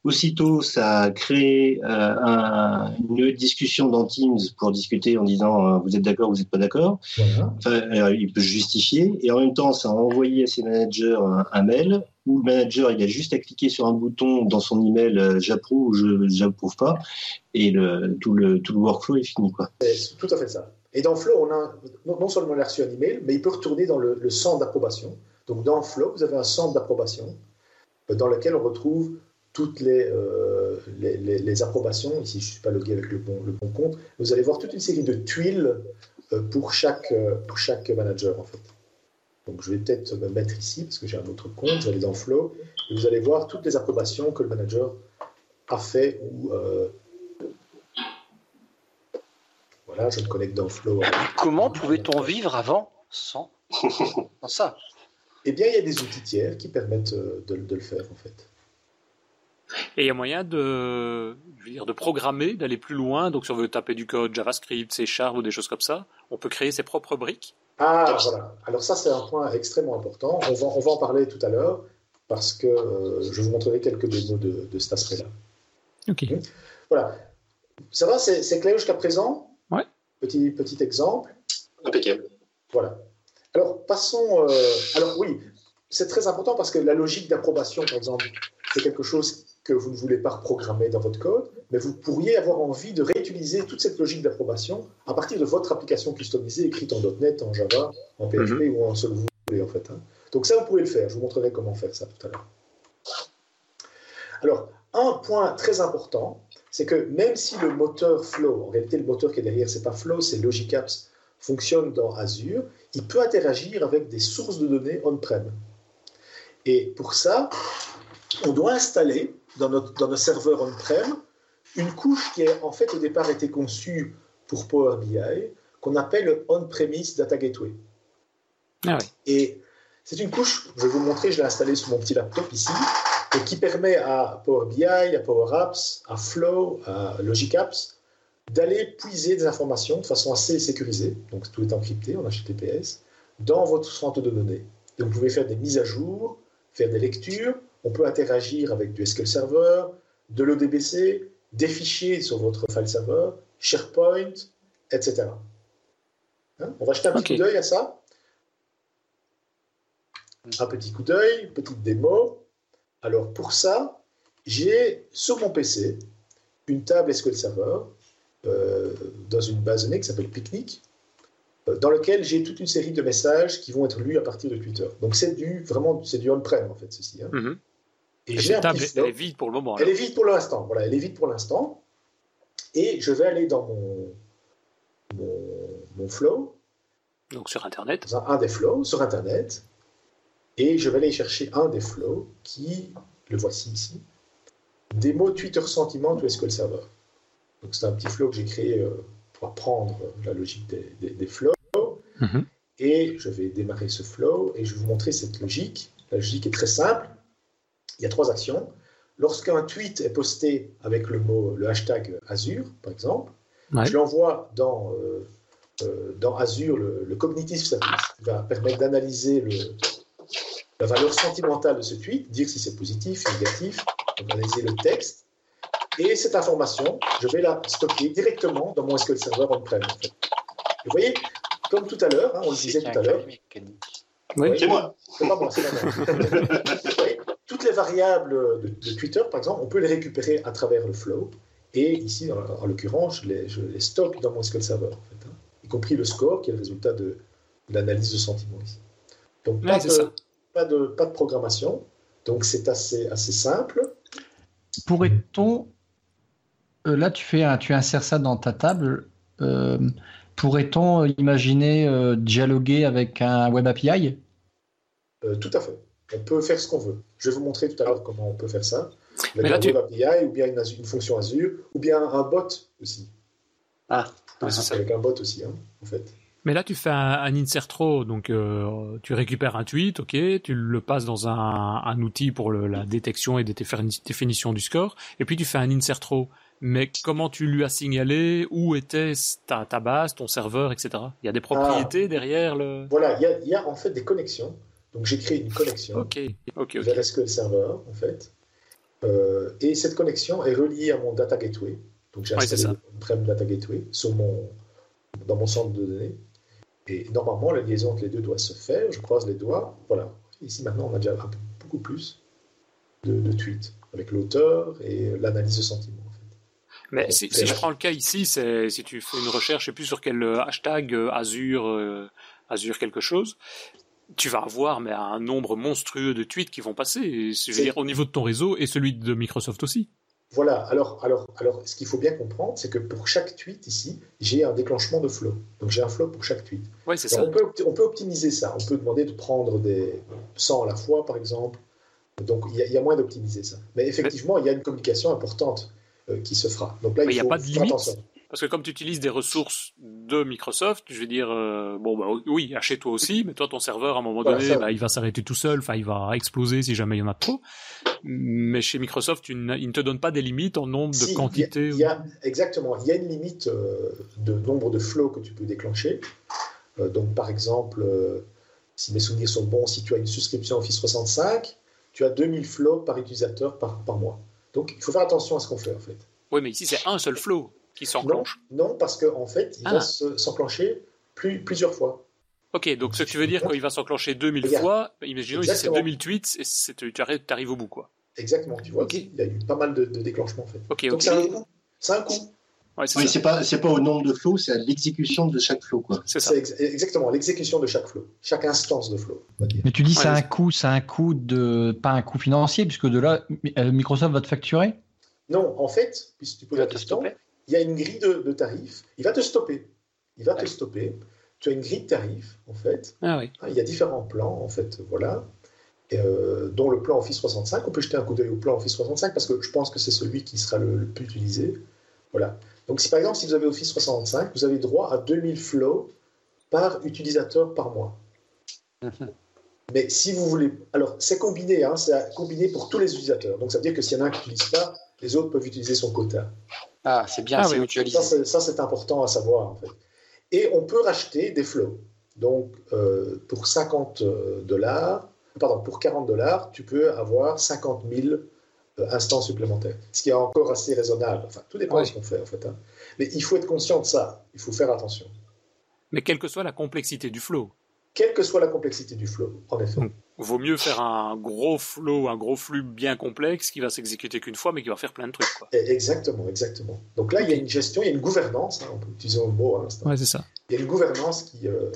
Aussitôt, ça a créé euh, une discussion dans Teams pour discuter en disant euh, vous êtes d'accord, vous n'êtes pas d'accord. Enfin, euh, il peut justifier. Et en même temps, ça a envoyé à ses managers un mail où le manager il a juste à cliquer sur un bouton dans son email euh, j'approuve ou je j'approuve pas et tout, le, workflow est fini. Quoi. C'est tout à fait ça. Et dans Flow, on a, non seulement on a reçu un email, mais il peut retourner dans le, centre d'approbation. Donc dans Flow, vous avez un centre d'approbation euh, dans lequel on retrouve toutes les, les, approbations. Ici, je ne suis pas logué avec le bon, le bon compte. Vous allez voir toute une série de tuiles pour, chaque, pour chaque manager, en fait. Donc, je vais peut-être me mettre ici, parce que j'ai un autre compte. Je vais aller dans Flow, et vous allez voir toutes les approbations que le manager a fait ou voilà, je me connecte dans Flow. Comment pouvait-on vivre avant sans, ça? Eh bien, il y a des outils tiers qui permettent euh, de, le faire, en fait. Et il y a moyen de, dire, de programmer, d'aller plus loin. Donc, si on veut taper du code JavaScript, C Sharp ou des choses comme ça, on peut créer ses propres briques. Ah, voilà. Alors ça, c'est un point extrêmement important. On va, on va en parler tout à l'heure parce que euh, je vous montrerai quelques démos de, de cet aspect-là. Ok. Voilà. Ça va, c'est clair jusqu'à présent? Petit, petit exemple. Impeccable. Voilà. Alors, passons. Euh, alors, oui, c'est très important parce que la logique d'approbation, par exemple, c'est quelque chose que vous ne voulez pas reprogrammer dans votre code, mais vous pourriez avoir envie de réutiliser toute cette logique d'approbation à partir de votre application customisée écrite en .NET, en Java, en PHP mhm. ou en ce que vous voulez, en fait. Hein. Donc, ça, vous pouvez le faire. Je vous montrerai comment faire ça tout à l'heure. Alors, un point très important, c'est que même si le moteur Flow, en réalité le moteur qui est derrière, c'est pas Flow, c'est Logicapps, fonctionne dans Azure, il peut interagir avec des sources de données on-prem. Et pour ça, on doit installer dans, notre, dans nos serveurs on-prem une couche qui a en fait au départ été conçue pour Power BI, qu'on appelle On-Premise Data Gateway. Ah Et c'est une couche, je vais vous montrer, je l'ai installée sur mon petit laptop ici et qui permet à Power BI, à Power Apps, à Flow, à Logic Apps d'aller puiser des informations de façon assez sécurisée, donc tout est encrypté en HTTPS, dans votre centre de données. Donc vous pouvez faire des mises à jour, faire des lectures, on peut interagir avec du SQL Server, de l'ODBC, des fichiers sur votre file server, SharePoint, etc. Hein? on va jeter un petit coup d'œil à ça. Un petit coup d'œil, petite démo. Alors pour ça, j'ai sur mon PC une table SQL Server euh, dans une base de données qui s'appelle Picnic, euh, dans lequel j'ai toute une série de messages qui vont être lus à partir de Twitter. Donc c'est du vraiment c'est du on-prem en fait ceci. Hein. Mhm. Et, j'ai table, elle est vide pour le moment. Elle est vide pour l'instant. Voilà, elle est vide pour l'instant. Et je vais aller dans mon, mon, flow. Donc sur Internet. un, un des flows sur Internet. Et je vais aller chercher un des flows qui, le voici ici, démo Twitter Sentiment to SQL Server. Donc c'est un petit flow que j'ai créé euh, pour apprendre la logique des, flows. Mhm. Et je vais démarrer ce flow et je vais vous montrer cette logique. La logique est très simple. Il y a trois actions. Lorsqu'un tweet est posté avec le mot, le hashtag Azure, par exemple, je l'envoie dans, euh, euh, dans Azure, le, le Cognitive Service, qui va permettre d'analyser la valeur sentimentale de ce tweet, dire si c'est positif, négatif, analyser le texte. Et cette information, je vais la stocker directement dans mon SQL Server on-prem. Vous voyez, comme tout à l'heure, hein, on le disait tout à l'heure. Oui, c'est moi. C'est pas moi, c'est moi. Toutes les variables de, Twitter, par exemple, on peut les récupérer à travers le flow. Et ici, en, l'occurrence, je les, je les, stocke dans mon SQL Server, en fait, hein. y compris le score, qui est le résultat de, l'analyse de sentiment ici. Donc, pas, ça pas de, pas de programmation. Donc c'est assez, assez simple. Pourrait-on, euh, là tu, fais tu insères ça dans ta table, euh, pourrait-on imaginer euh, dialoguer avec un Web API Tout à fait. On peut faire ce qu'on veut. Je vais vous montrer tout à l'heure comment on peut faire ça. Mais là, Web API, ou bien une, une, fonction Azure, ou bien un bot aussi. Ah, avec un bot aussi, hein, en fait. Mais là, tu fais un, insert row, donc euh, tu récupères un tweet, ok, tu le passes dans un, outil pour la détection et définition du score, et puis tu fais un insert row. Mais comment tu lui as signalé où était ta, ta base, ton serveur, etc. Il y a des propriétés ah. derrière le. Voilà, il y, a, en fait des connexions. Donc j'ai créé une connexion vers SQL Server, en fait. Euh, et cette connexion est reliée à mon data gateway. Donc j'ai installé ouais, data gateway sur mon, dans mon centre de données. Et normalement, la liaison entre les deux doit se faire. Je croise les doigts. Voilà. Ici, maintenant, on a déjà beaucoup plus de, tweets avec l'auteur et l'analyse de sentiments. Mais si, je prends le cas ici, si tu fais une recherche, je sais plus sur quel euh, hashtag euh, Azure, Azure quelque chose, tu vas avoir mais un nombre monstrueux de tweets qui vont passer. Je veux dire, au niveau de ton réseau et celui de Microsoft aussi. Voilà, alors, alors, alors ce qu'il faut bien comprendre, c'est que pour chaque tweet ici, j'ai un déclenchement de flow. Donc j'ai un flow pour chaque tweet. Oui, c'est ça. On peut, on peut, optimiser ça. On peut demander de prendre des 100 à la fois, par exemple. Donc il y, a moyen d'optimiser ça. Mais effectivement, il y a une communication importante euh, qui se fera. Donc là, il, n'y a pas de limite. Parce que comme tu utilises des ressources de Microsoft, je veux dire, euh, bon, bah, oui, achète-toi aussi, mais toi, ton serveur, à un moment donné, bah, il va s'arrêter tout seul, enfin, il va exploser si jamais il y en a trop. Mais chez Microsoft, tu il ne te donne pas des limites en nombre Si, de y a- y a- exactement. Il y a une limite euh, de nombre de flows que tu peux déclencher. Euh, donc, par exemple, euh, si mes souvenirs sont bons, si tu as une souscription Office 65, tu as 2000 flows par utilisateur par, par mois. Donc, il faut faire attention à ce qu'on fait, en fait. Oui, mais ici, c'est un seul flow qui s'enclenche. Non, parce qu'en en fait, il Ah. va se- s'enclencher plus, plusieurs fois. Ok, donc ce que tu veux dire, quand il va s'enclencher 2000 Regarde. fois, imaginons ici c'est Exactement. 2000 tweets, et tu arrives, au bout, quoi. Exactement, tu vois. Il y a eu pas mal de, de déclenchements, en fait. Ok, Donc, ok. c'est un coût. C'est un coût. Ouais, c'est Oui, c'est pas, c'est pas au nombre de flows, c'est à l'exécution de chaque flow, quoi. C'est ça. C'est ex- exactement l'exécution de chaque flow, chaque instance de flow. Mais tu dis Ouais, c'est un coût, c'est un coût de pas un coût financier puisque de là euh, Microsoft va te facturer? Non, en fait, puisque tu poses la question. Il y a une grille de, de tarifs. Il va te stopper. Il va te stopper. Tu as une grille de tarifs, en fait. Ah oui. Il y a différents plans, en fait, voilà. Et, euh, dont le plan Office 65. On peut jeter un coup d'œil au plan Office 65 parce que je pense que c'est celui qui sera le, le plus utilisé. Voilà. Donc, si par exemple, si vous avez Office 65, vous avez droit à 2000 flows par utilisateur par mois. Mais si vous voulez. Alors, c'est combiné, hein, c'est combiné pour tous les utilisateurs. Donc, ça veut dire que s'il y en a un qui n'utilise pas, les autres peuvent utiliser son quota. Ah, c'est bien, Ah c'est oui. mutualisé. Ça, c'est- ça, c'est important à savoir, en fait. Et on peut racheter des flows. Donc, euh, pour 50 dollars, pardon, pour 40 dollars, tu peux avoir 50 000 euh, instants supplémentaires. Ce qui est encore assez raisonnable. Enfin, tout dépend Ouais. de ce qu'on fait, en fait. hein. Mais il faut être conscient de ça. Il faut faire attention. Mais quelle que soit la complexité du flow, Quelle que soit la complexité du flow, en effet. Mm. vaut mieux faire un gros flow, un gros flux bien complexe qui va s'exécuter qu'une fois, mais qui va faire plein de trucs, quoi. Et- Exactement, exactement. Donc là, il y a une gestion, il y a une gouvernance, hein, on peut utiliser le mot à l'instant. Ouais, c'est ça. Il y a une gouvernance qui. euh,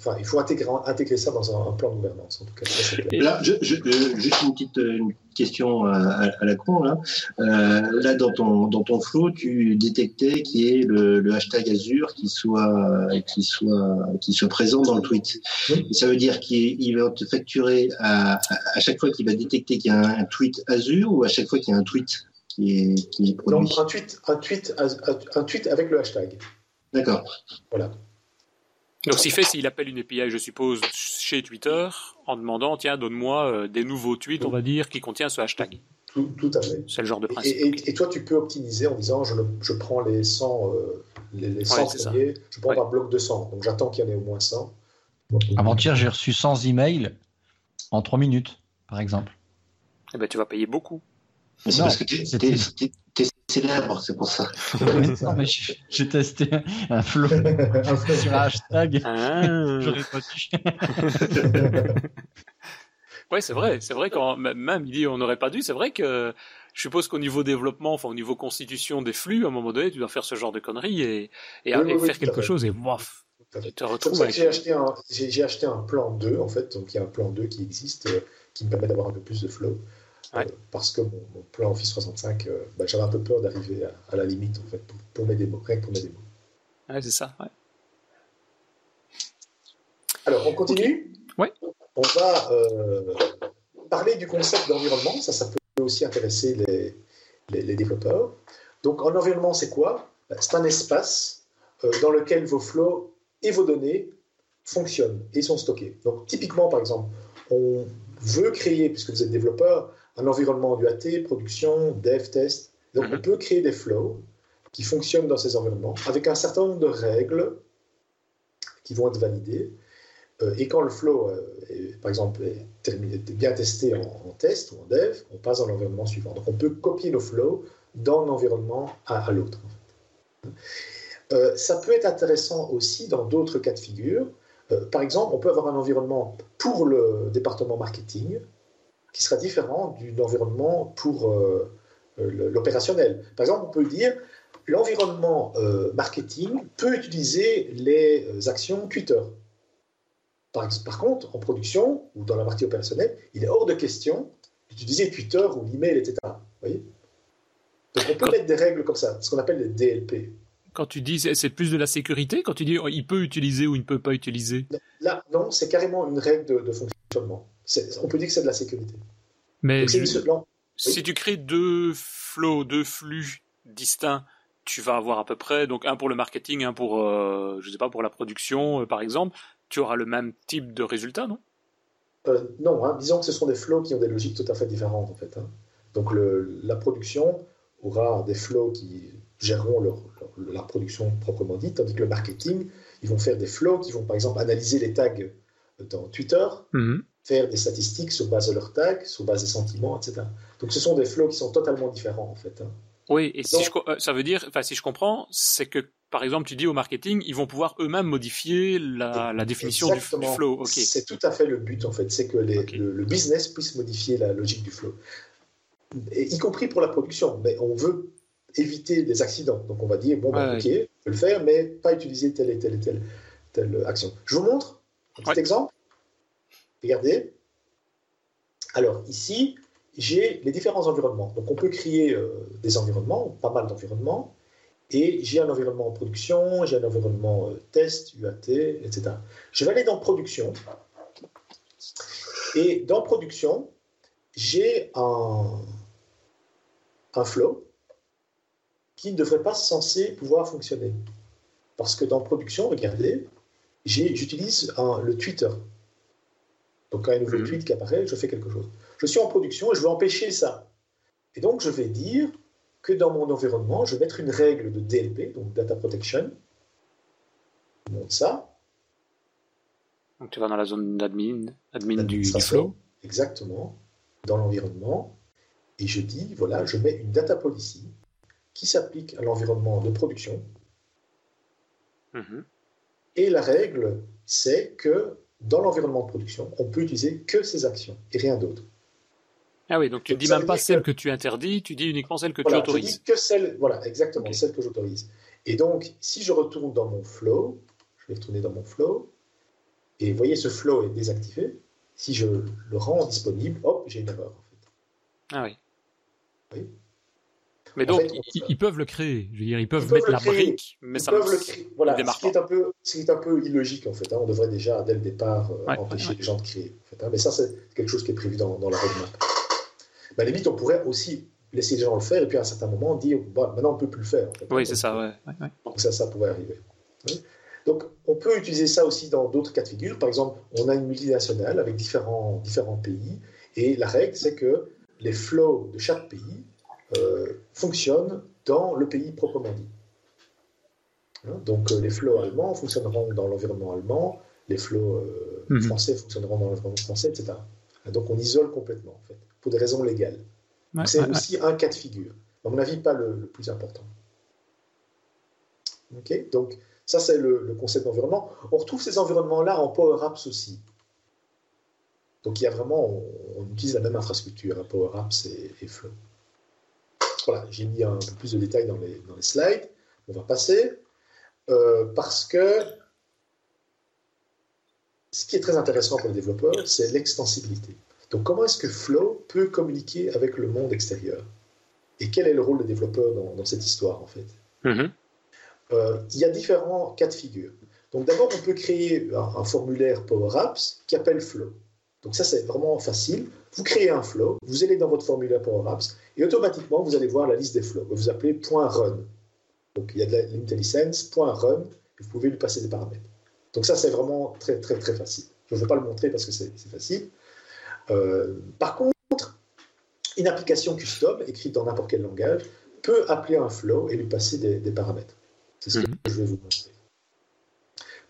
Enfin, il faut intégrer, intégrer ça dans un, un plan de gouvernance, en tout cas. ça, c'est clair. Et- Là, je, je- euh, juste une petite, euh, une question à, à- la con. Là, Euh, là dans, ton, dans ton flow, tu détectais qu'il y ait le, le hashtag Azure qui soit, qui, soit, qui soit présent dans le tweet. Oui. Et ça veut dire qu'il il va te facturer à, à, chaque fois qu'il va détecter qu'il y a un, tweet Azure ou à chaque fois qu'il y a un tweet qui est, qui est produit? Donc, un tweet, un, tweet, un tweet avec le hashtag. D'accord. Voilà. Donc, s'il fait, s'il appelle une API, je suppose, chez Twitter, en demandant, tiens, donne-moi euh, des nouveaux tweets, on va dire, qui contiennent ce hashtag. Tout, tout à fait. C'est le genre de principe. et- et toi, tu peux optimiser en disant je, le- je prends les 100, euh, les, les 100 Ouais, c'est ça. premiers, je prends Ouais. par bloc de 100. Donc, j'attends qu'il y en ait au moins 100. Avant-hier, j'ai reçu 100 emails en 3 minutes, par exemple. Eh ben, tu vas payer beaucoup. C'est Non, parce que t'es célèbre, c'est pour ça. non, mais j'ai testé un flow sur un hashtag. Ah. J'aurais pas dû. Ouais, c'est vrai, c'est vrai quand même il dit on n'aurait pas dû, c'est vrai que je suppose qu'au niveau développement, enfin au niveau constitution des flux, à un moment donné, tu dois faire ce genre de conneries et, et, Oui, et oui, oui, faire quelque chose et bof, tu te retrouves avec. j'ai acheté, un, j'ai, j'ai acheté un plan 2, en fait. Donc, il y a un plan 2 qui existe, euh, qui me permet d'avoir un peu plus de flow. Euh, Ouais. parce que mon, mon plan Office 65, euh, bah, j'avais un peu peur d'arriver à, à la limite, en fait, pour, pour mes démos, rien que pour mes démos. Ouais, c'est ça. ouais. Alors, on continue Ouais. On va euh, parler du concept d'environnement. Ça, ça peut aussi intéresser les, les- les développeurs. Donc, un environnement, c'est quoi? Ben, C'est un espace euh, dans lequel vos flows et vos données fonctionnent et sont stockés. Donc, typiquement, par exemple, on veut créer, puisque vous êtes développeur, un environnement d'UAT, production, dev, test. Donc, Mhm. on peut créer des flows qui fonctionnent dans ces environnements avec un certain nombre de règles qui vont être validées. Euh, et quand le flow, euh, est, par exemple, est, terminé, est bien testé en, en test ou en dev, on passe dans l'environnement suivant. Donc, on peut copier nos flows d'un environnement à, à l'autre. en fait. Euh, ça peut être intéressant aussi dans d'autres cas de figure. Par exemple, on peut avoir un environnement pour le département marketing qui sera différent d'un environnement pour euh, euh, l'opérationnel. Par exemple, on peut dire l'environnement euh, marketing peut utiliser les actions Twitter. Par, par, contre, en production ou dans la partie opérationnelle, il est hors de question d'utiliser Twitter ou l'email, etc. Vous voyez? Donc on peut mettre des règles comme ça, ce qu'on appelle les DLP. Quand tu dis c'est plus de la sécurité, quand tu dis il peut utiliser ou il ne peut pas utiliser? Là, non, c'est carrément une règle de, fonctionnement. On peut dire que c'est de la sécurité. Mais si tu crées deux flows, deux flux distincts, tu vas avoir à peu près donc un pour le marketing, un pour euh, je sais pas pour la production euh, par exemple, tu auras le même type de résultat, non? Euh, Non, hein. disons que ce sont des flows qui ont des logiques tout à fait différentes en fait. Hein. Donc le, la production aura des flows qui géreront leur, la production proprement dite, tandis que le marketing, ils vont faire des flows qui vont par exemple analyser les tags dans Twitter, mhm. Faire des statistiques sur base de leurs tags, sur base des sentiments, etc. Donc ce sont des flows qui sont totalement différents en fait. Hein. Oui, et si je, euh, ça veut dire, enfin si je comprends, c'est que par exemple tu dis au marketing, ils vont pouvoir eux-mêmes modifier la, la définition du, flow. C'est tout à fait le but en fait, c'est que les, le, business puisse modifier la logique du flow, et, y compris pour la production. Mais on veut éviter des accidents, donc on va dire bon, ben, ok, on peut le faire, mais pas utiliser telle et telle et telle, telle action. Je vous montre un petit exemple. Regardez. Alors ici, j'ai les différents environnements. Donc on peut créer euh, des environnements, pas mal d'environnements, et j'ai un environnement en production, j'ai un environnement euh, test, UAT, etc. Je vais aller dans production, et dans production, j'ai un, un flow qui ne devrait pas censé pouvoir fonctionner. Parce que dans production, regardez, j'utilise le Twitter. Donc quand un nouveau mhm. tweet qui apparaît, je fais quelque chose. Je suis en production et je veux empêcher ça. Et donc, je vais dire que dans mon environnement, je vais mettre une règle de DLP, donc Data Protection. Je montre ça. Donc, tu vas dans la zone d'admin, admin du, flow. Exactement, dans l'environnement. Et je dis, voilà, je mets une data policy qui s'applique à l'environnement de production. Mhm. Et la règle, c'est que dans l'environnement de production, on peut utiliser que ces actions et rien d'autre. Ah oui, donc tu ne dis même pas celle que... tu interdis, tu dis uniquement celle que tu autorises. Je dis que celle, voilà, exactement, celle que j'autorise. Et donc, si je retourne dans mon flow, je vais retourner dans mon flow, et vous voyez, ce flow est désactivé. Si je le rends disponible, hop, j'ai une erreur. En fait. Ah oui. Oui. Mais donc, ils, peuvent le créer. Je veux dire, ils peuvent mettre la brique, mais ça peuvent le créer. Voilà, ce qui, est un peu, ce un peu illogique, en fait. Hein. On devrait déjà, dès le départ, euh, empêcher les gens de créer. En fait, hein. Mais ça, c'est quelque chose qui est prévu dans, dans la roadmap. Mais à la limite, on pourrait aussi laisser les gens le faire et puis à un certain moment dire bah, maintenant on ne peut plus le faire. Oui, c'est ça, ouais. Donc ça, ça pourrait arriver. Donc on peut utiliser ça aussi dans d'autres cas de figure. Par exemple, on a une multinationale avec différents, différents pays et la règle c'est que les flows de chaque pays euh, fonctionnent dans le pays proprement dit. Hein, donc euh, les flows allemands fonctionneront dans l'environnement allemand, les flows euh, mhm. français fonctionneront dans l'environnement français, etc. Donc on isole complètement en fait pour des raisons légales. c'est aussi un cas de figure. À mon avis, pas le, plus important. Donc, ça, c'est le, concept d'environnement. On retrouve ces environnements-là en Power Apps aussi. Donc, il y a vraiment, on, utilise la même infrastructure, hein, Power Apps et, Flow. Voilà, j'ai mis un peu plus de détails dans les, dans les slides. On va passer. Euh, parce que ce qui est très intéressant pour les développeurs, c'est l'extensibilité. Donc comment est-ce que Flow peut communiquer avec le monde extérieur? Et quel est le rôle des développeurs dans, cette histoire en fait? Mm-hmm. euh, Il y a différents cas de figure. Donc d'abord, on peut créer un, formulaire Power Apps qui appelle Flow. Donc ça, c'est vraiment facile. Vous créez un flow, vous allez dans votre formulaire Power Apps et automatiquement, vous allez voir la liste des flows. Vous appelez .run. Donc il y a de la limite licence, .run, et vous pouvez lui passer des paramètres. Donc ça, c'est vraiment très, très, très facile. Je ne vais pas le montrer parce que c'est facile. Euh, par contre, une application custom écrite dans n'importe quel langage peut appeler un flow et lui passer des, paramètres. C'est ce que mhm. je vais vous montrer.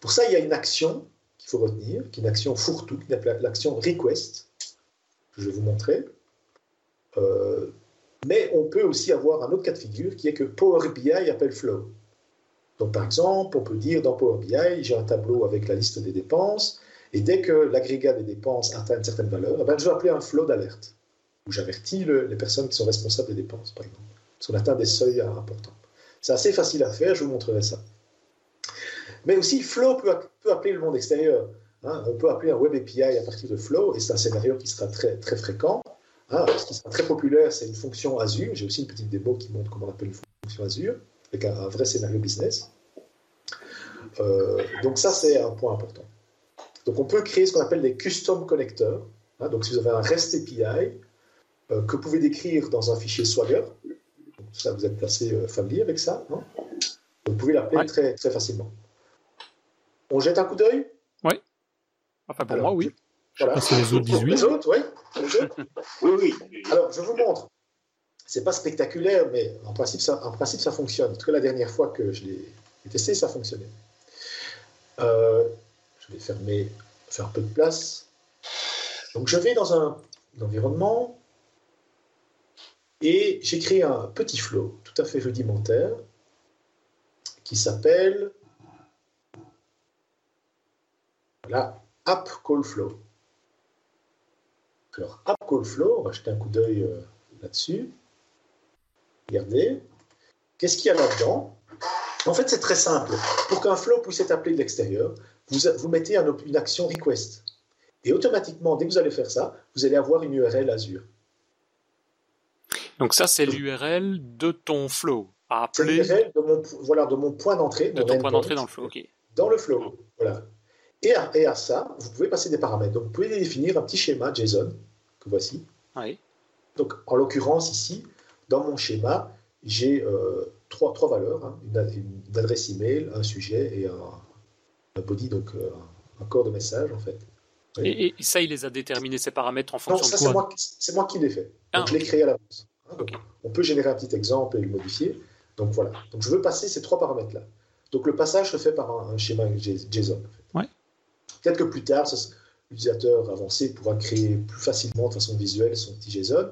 Pour ça, il y a une action qu'il faut retenir, qui est une action fourre-tout, qui s'appelle l'action request, je vais vous montrer. Euh, mais on peut aussi avoir un autre cas de figure qui est que Power BI appelle flow. Donc, par exemple, on peut dire dans Power BI, j'ai un tableau avec la liste des dépenses, et dès que l'agrégat des dépenses atteint une certaine valeur, eh ben, je vais appeler un flow d'alerte, où j'avertis les personnes qui sont responsables des dépenses, par exemple, parce qu'on atteint des seuils importants. C'est assez facile à faire, je vous montrerai ça. Mais aussi, Flow peut, appeler le monde extérieur. Hein, on peut appeler un Web API à partir de Flow, et c'est un scénario qui sera très, très fréquent. Hein, ce qui sera très populaire, c'est une fonction Azure. J'ai aussi une petite démo qui montre comment on appelle une fonction Azure, avec un, vrai scénario business. Euh, donc ça, c'est un point important. Donc on peut créer ce qu'on appelle des custom connecteurs. Hein, donc si vous avez un REST API euh, que vous pouvez décrire dans un fichier Swagger, ça vous êtes assez euh, familier avec ça, vous pouvez l'appeler très, très facilement. On jette un coup d'œil? Enfin pour moi, oui. Voilà. C'est les autres 18. Les autres, oui. oui, oui. Alors je vous montre. C'est pas spectaculaire, mais en principe, ça, en principe, ça fonctionne. En tout cas, la dernière fois que je l'ai testé, ça fonctionnait. Euh, je vais fermer, faire un peu de place. Donc je vais dans un, environnement et j'ai créé un petit flow tout à fait rudimentaire qui s'appelle la App Call Flow. Alors, App Call Flow, on va jeter un coup d'œil euh, là-dessus. Regardez. Qu'est-ce qu'il y a là-dedans? En fait, c'est très simple. Pour qu'un flow puisse être appelé de l'extérieur, vous, mettez une action request. Et automatiquement, dès que vous allez faire ça, vous allez avoir une URL Azure. Donc ça, c'est l'URL de ton flow. C'est l'URL de mon, voilà, de mon point d'entrée. De ton point d'entrée dans le flow, ok. Dans le flow, voilà. Et à, et à, ça, vous pouvez passer des paramètres. Donc vous pouvez définir un petit schéma JSON, que voici. Oui. Donc en l'occurrence, ici, dans mon schéma, j'ai euh, trois, trois valeurs, hein. une, une, adresse email, un sujet et un, un body, donc euh, un corps de message en fait. Et, ça, il les a déterminés, ces paramètres en fonction de quoi C'est moi, qui l'ai fait. Donc ah, je l'ai créé à l'avance. Hein, on peut générer un petit exemple et le modifier. Donc voilà. Donc je veux passer ces trois paramètres-là. Donc le passage se fait par un, schéma JSON. En fait. Peut-être que plus tard, l'utilisateur avancé pourra créer plus facilement de façon visuelle son petit JSON,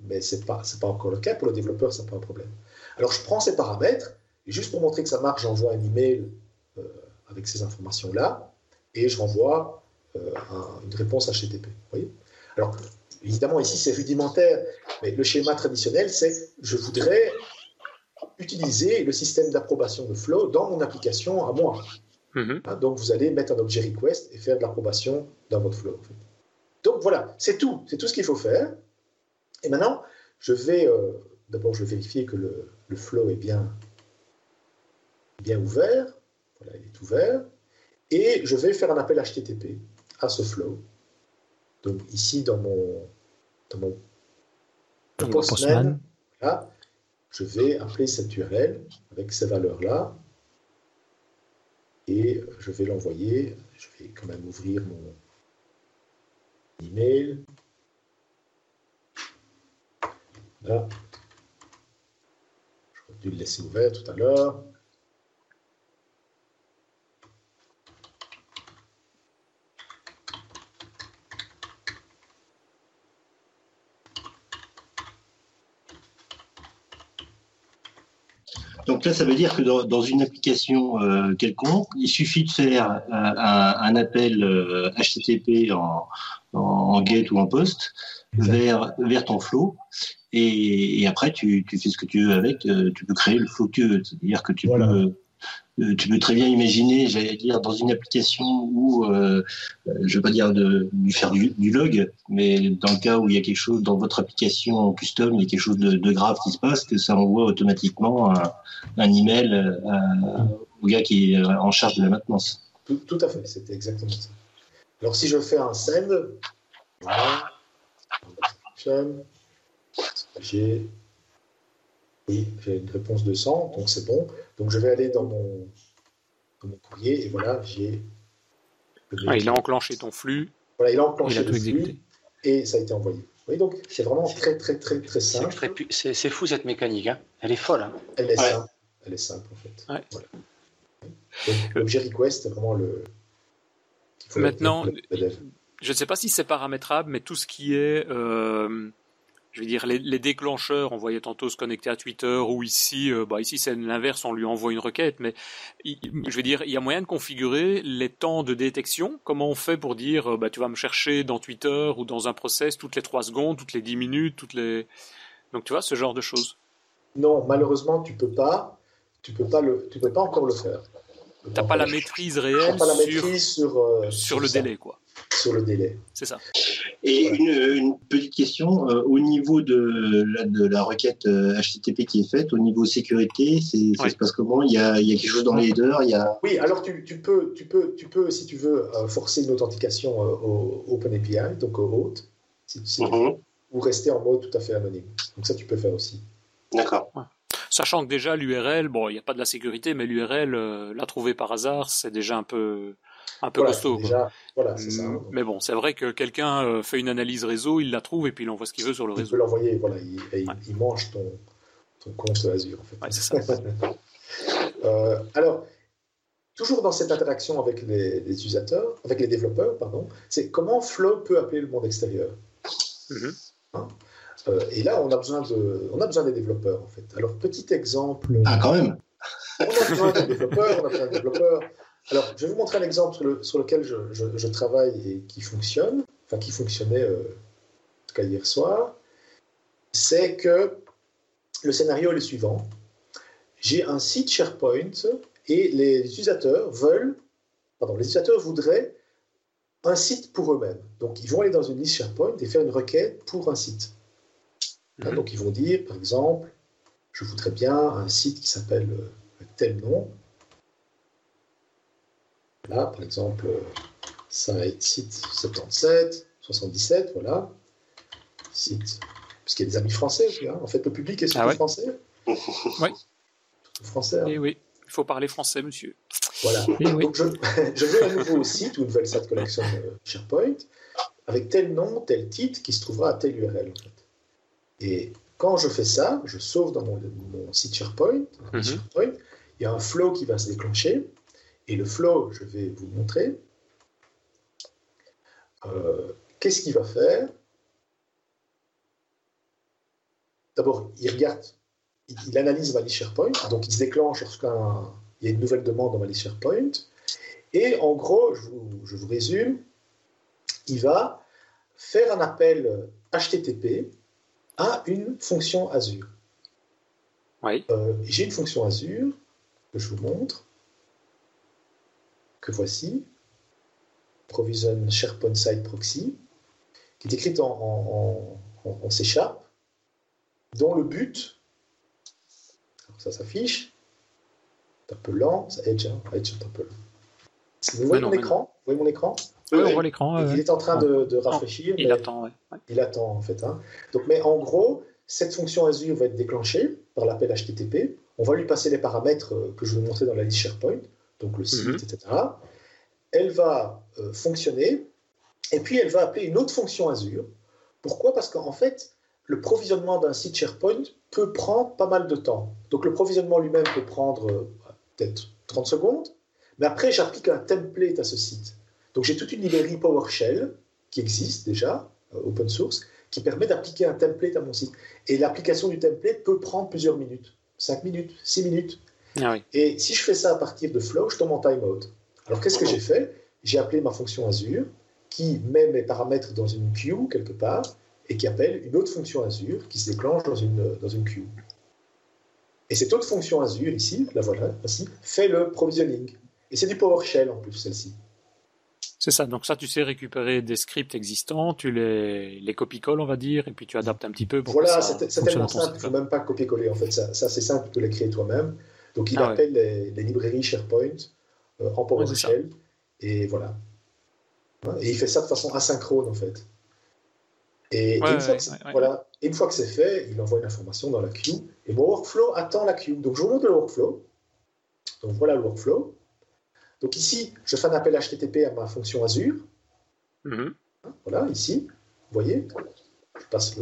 mais ce n'est pas, encore le cas. Pour le développeur, ce n'est pas un problème. Alors je prends ces paramètres, et juste pour montrer que ça marche, j'envoie un email euh, avec ces informations-là, et je renvoie euh, une réponse HTTP. Alors, évidemment, ici, c'est rudimentaire, mais le schéma traditionnel, c'est je voudrais utiliser le système d'approbation de Flow dans mon application à moi. Mm-hmm. Hein, donc, vous allez mettre un objet request et faire de l'approbation dans votre Flow. Donc, voilà, c'est tout. C'est tout ce qu'il faut faire. Et maintenant, je vais, euh, d'abord, je vais vérifier que le, le Flow est bien, bien ouvert il est ouvert. Et je vais faire un appel HTTP à ce flow. Donc ici, dans mon, dans mon postman, je vais appeler cette URL avec ces valeurs-là. Et je vais l'envoyer. Je vais quand même ouvrir mon email. Là. J'aurais dû le laisser ouvert tout à l'heure. Donc là, ça veut dire que dans, une application euh, quelconque, il suffit de faire euh, un, appel HTTP euh, en, GET ou en POST vers, vers ton flow. Et, après, tu, fais ce que tu veux avec. tu peux créer le flow que tu veux. C'est-à-dire que tu peux euh, tu peux très bien imaginer, j'allais dire, dans une application où, euh, euh je vais pas dire de, faire du, log, mais dans le cas où il y a quelque chose dans votre application custom, il y a quelque chose de, grave qui se passe, que ça envoie automatiquement un, email au gars qui est en charge de la maintenance. Tout, à fait, c'était exactement ça. Alors si je fais un send, voilà, j'ai oui, j'ai une réponse de 100, donc c'est bon. Donc je vais aller dans mon, mon courrier et voilà, j'ai. Ah, il a enclenché ton flux. Voilà, il a enclenché le flux et ça a été envoyé. Oui, donc c'est vraiment très très très très simple. C'est fou cette mécanique, hein. elle est folle. Hein. Elle est simple, elle est simple en fait. Ouais. Voilà. L'objet request, vraiment le. Maintenant, je ne sais pas si c'est paramétrable, mais tout ce qui est euh, je veux dire, les, déclencheurs, on voyait tantôt se connecter à Twitter, ou ici, euh, bah ici c'est l'inverse, on lui envoie une requête, mais je veux dire, il y a moyen de configurer les temps de détection. Comment on fait pour dire, euh, bah, tu vas me chercher dans Twitter ou dans un process toutes les 3 secondes, toutes les 10 minutes, toutes les... Donc tu vois, ce genre de choses. Non, malheureusement, tu peux pas. Tu peux pas le, tu peux pas encore le faire. T'as pas la maîtrise réelle pas la sur, maîtrise sur, euh, sur le ça, délai, quoi. Sur le délai. C'est ça. Et une, une petite question, euh, au niveau de la, de la requête euh, HTTP qui est faite, au niveau sécurité, c'est- ça Ouais. se passe comment? Il y, a, il y a quelque chose dans les headers il y a... Oui, alors tu, tu peux, tu, peux, tu peux, si tu veux, euh, forcer une authentification euh, au OpenAPI, donc au hôte, si, si- Mhm. ou rester en mode tout à fait anonyme. Donc ça, tu peux faire aussi. D'accord. Sachant que déjà l'URL, bon, il n'y a pas de la sécurité, mais l'URL, euh, la trouver par hasard, c'est déjà un peu, un peu Voilà, costaud. quoi. déjà, voilà, c'est ça. Mm, Donc, Mais bon, c'est vrai que quelqu'un euh, fait une analyse réseau, il la trouve et puis il envoie ce qu'il veut sur le il réseau. peut l'envoyer, voilà, il, et il- Ouais. il mange ton, ton compte Azure. En fait. Ouais, c'est ça. Euh, alors, toujours dans cette interaction avec les, les utilisateurs, avec les développeurs, pardon, c'est comment Flow peut appeler le monde extérieur? Mhm. Euh, et là, on a besoin de, on a besoin des développeurs en fait. Alors, petit exemple. Ah, quand même On a besoin de développeurs, on a besoin de développeurs. Alors, je vais vous montrer un exemple sur, le- sur lequel je, je- je travaille et qui fonctionne, enfin qui fonctionnait euh, en tout cas hier soir. C'est que le scénario est le suivant. J'ai un site SharePoint et les utilisateurs veulent, pardon, les utilisateurs voudraient un site pour eux-mêmes. Donc, ils vont aller dans une liste SharePoint et faire une requête pour un site. Hein, Mhm. Donc, ils vont dire, par exemple, je voudrais bien un site qui s'appelle euh, tel nom. Là, par exemple, site, site 77, 77, voilà. Site. Parce qu'il y a des amis français aussi. hein. En fait, le public est surtout Ah ouais français. Oui. Surtout français. hein. Et oui, il faut parler français, monsieur. Voilà. Et oui. Donc, je, je veux un nouveau site ou une nouvelle site collection euh, SharePoint avec tel nom, tel titre qui se trouvera à telle URL. En fait. Et quand je fais ça, je sauve dans mon, mon site SharePoint, Mhm. SharePoint, il y a un flow qui va se déclencher. Et le flow, je vais vous montrer. Euh, Qu'est-ce qu'il va faire? D'abord, il regarde, il, il analyse liste SharePoint, donc il se déclenche lorsqu'un il y a une nouvelle demande dans liste SharePoint. Et en gros, je vous, je vous résume, il va faire un appel HTTP à une fonction Azure. Oui. Euh, J'ai une fonction Azure que je vous montre, que voici, Provision SharePoint Site Proxy, qui est écrite en, en, en, en C Sharp, dont le but, ça s'affiche, c'est un peu lent, ça Edge, hein, Edge un peu lent. Vous voyez non, mon écran Vous voyez mon écran Oui, Ouais. on voit l'écran. Il est en train de, de rafraîchir. Il attend, ouais. Ouais. il attend en fait. hein. Donc, mais en gros, cette fonction Azure va être déclenchée par l'appel HTTP. On va lui passer les paramètres euh, que je vous ai montrés dans la liste SharePoint, donc le site, Mhm. etc. Elle va euh, fonctionner et puis elle va appeler une autre fonction Azure. Pourquoi? Parce qu'en fait, le provisionnement d'un site SharePoint peut prendre pas mal de temps. Donc le provisionnement lui-même peut prendre euh, peut-être 30 secondes, mais après j'applique un template à ce site. Donc j'ai toute une librairie PowerShell qui existe déjà, euh, open source, qui permet d'appliquer un template à mon site. Et l'application du template peut prendre plusieurs minutes, 5 minutes, 6 minutes. Ah oui. Et si je fais ça à partir de Flow, je tombe en timeout. Alors qu'est-ce que j'ai fait? J'ai appelé ma fonction Azure qui met mes paramètres dans une queue quelque part et qui appelle une autre fonction Azure qui se déclenche dans une, dans une queue. Et cette autre fonction Azure ici, la voilà, ici, fait le provisioning. Et c'est du PowerShell en plus, celle-ci. C'est ça. Donc ça, tu sais récupérer des scripts existants, tu les, les copies-colles, on va dire, et puis tu adaptes un petit peu pour Voilà, que ça c'est tellement simple, il ne faut même pas copier-coller. En fait, ça, ça, c'est simple, tu peux les créer toi-même. Donc, il Ah ouais. appelle les, les librairies SharePoint euh, en PowerShell. et voilà. Et il fait ça de façon asynchrone, en fait. Et, une, fois ouais, voilà, et une fois que c'est fait, il envoie une information dans la queue. Et mon workflow attend la queue. Donc, je vous montre le workflow. Donc, voilà le workflow. Donc, ici, je fais un appel HTTP à ma fonction Azure. Mhm. Voilà, ici, vous voyez, je passe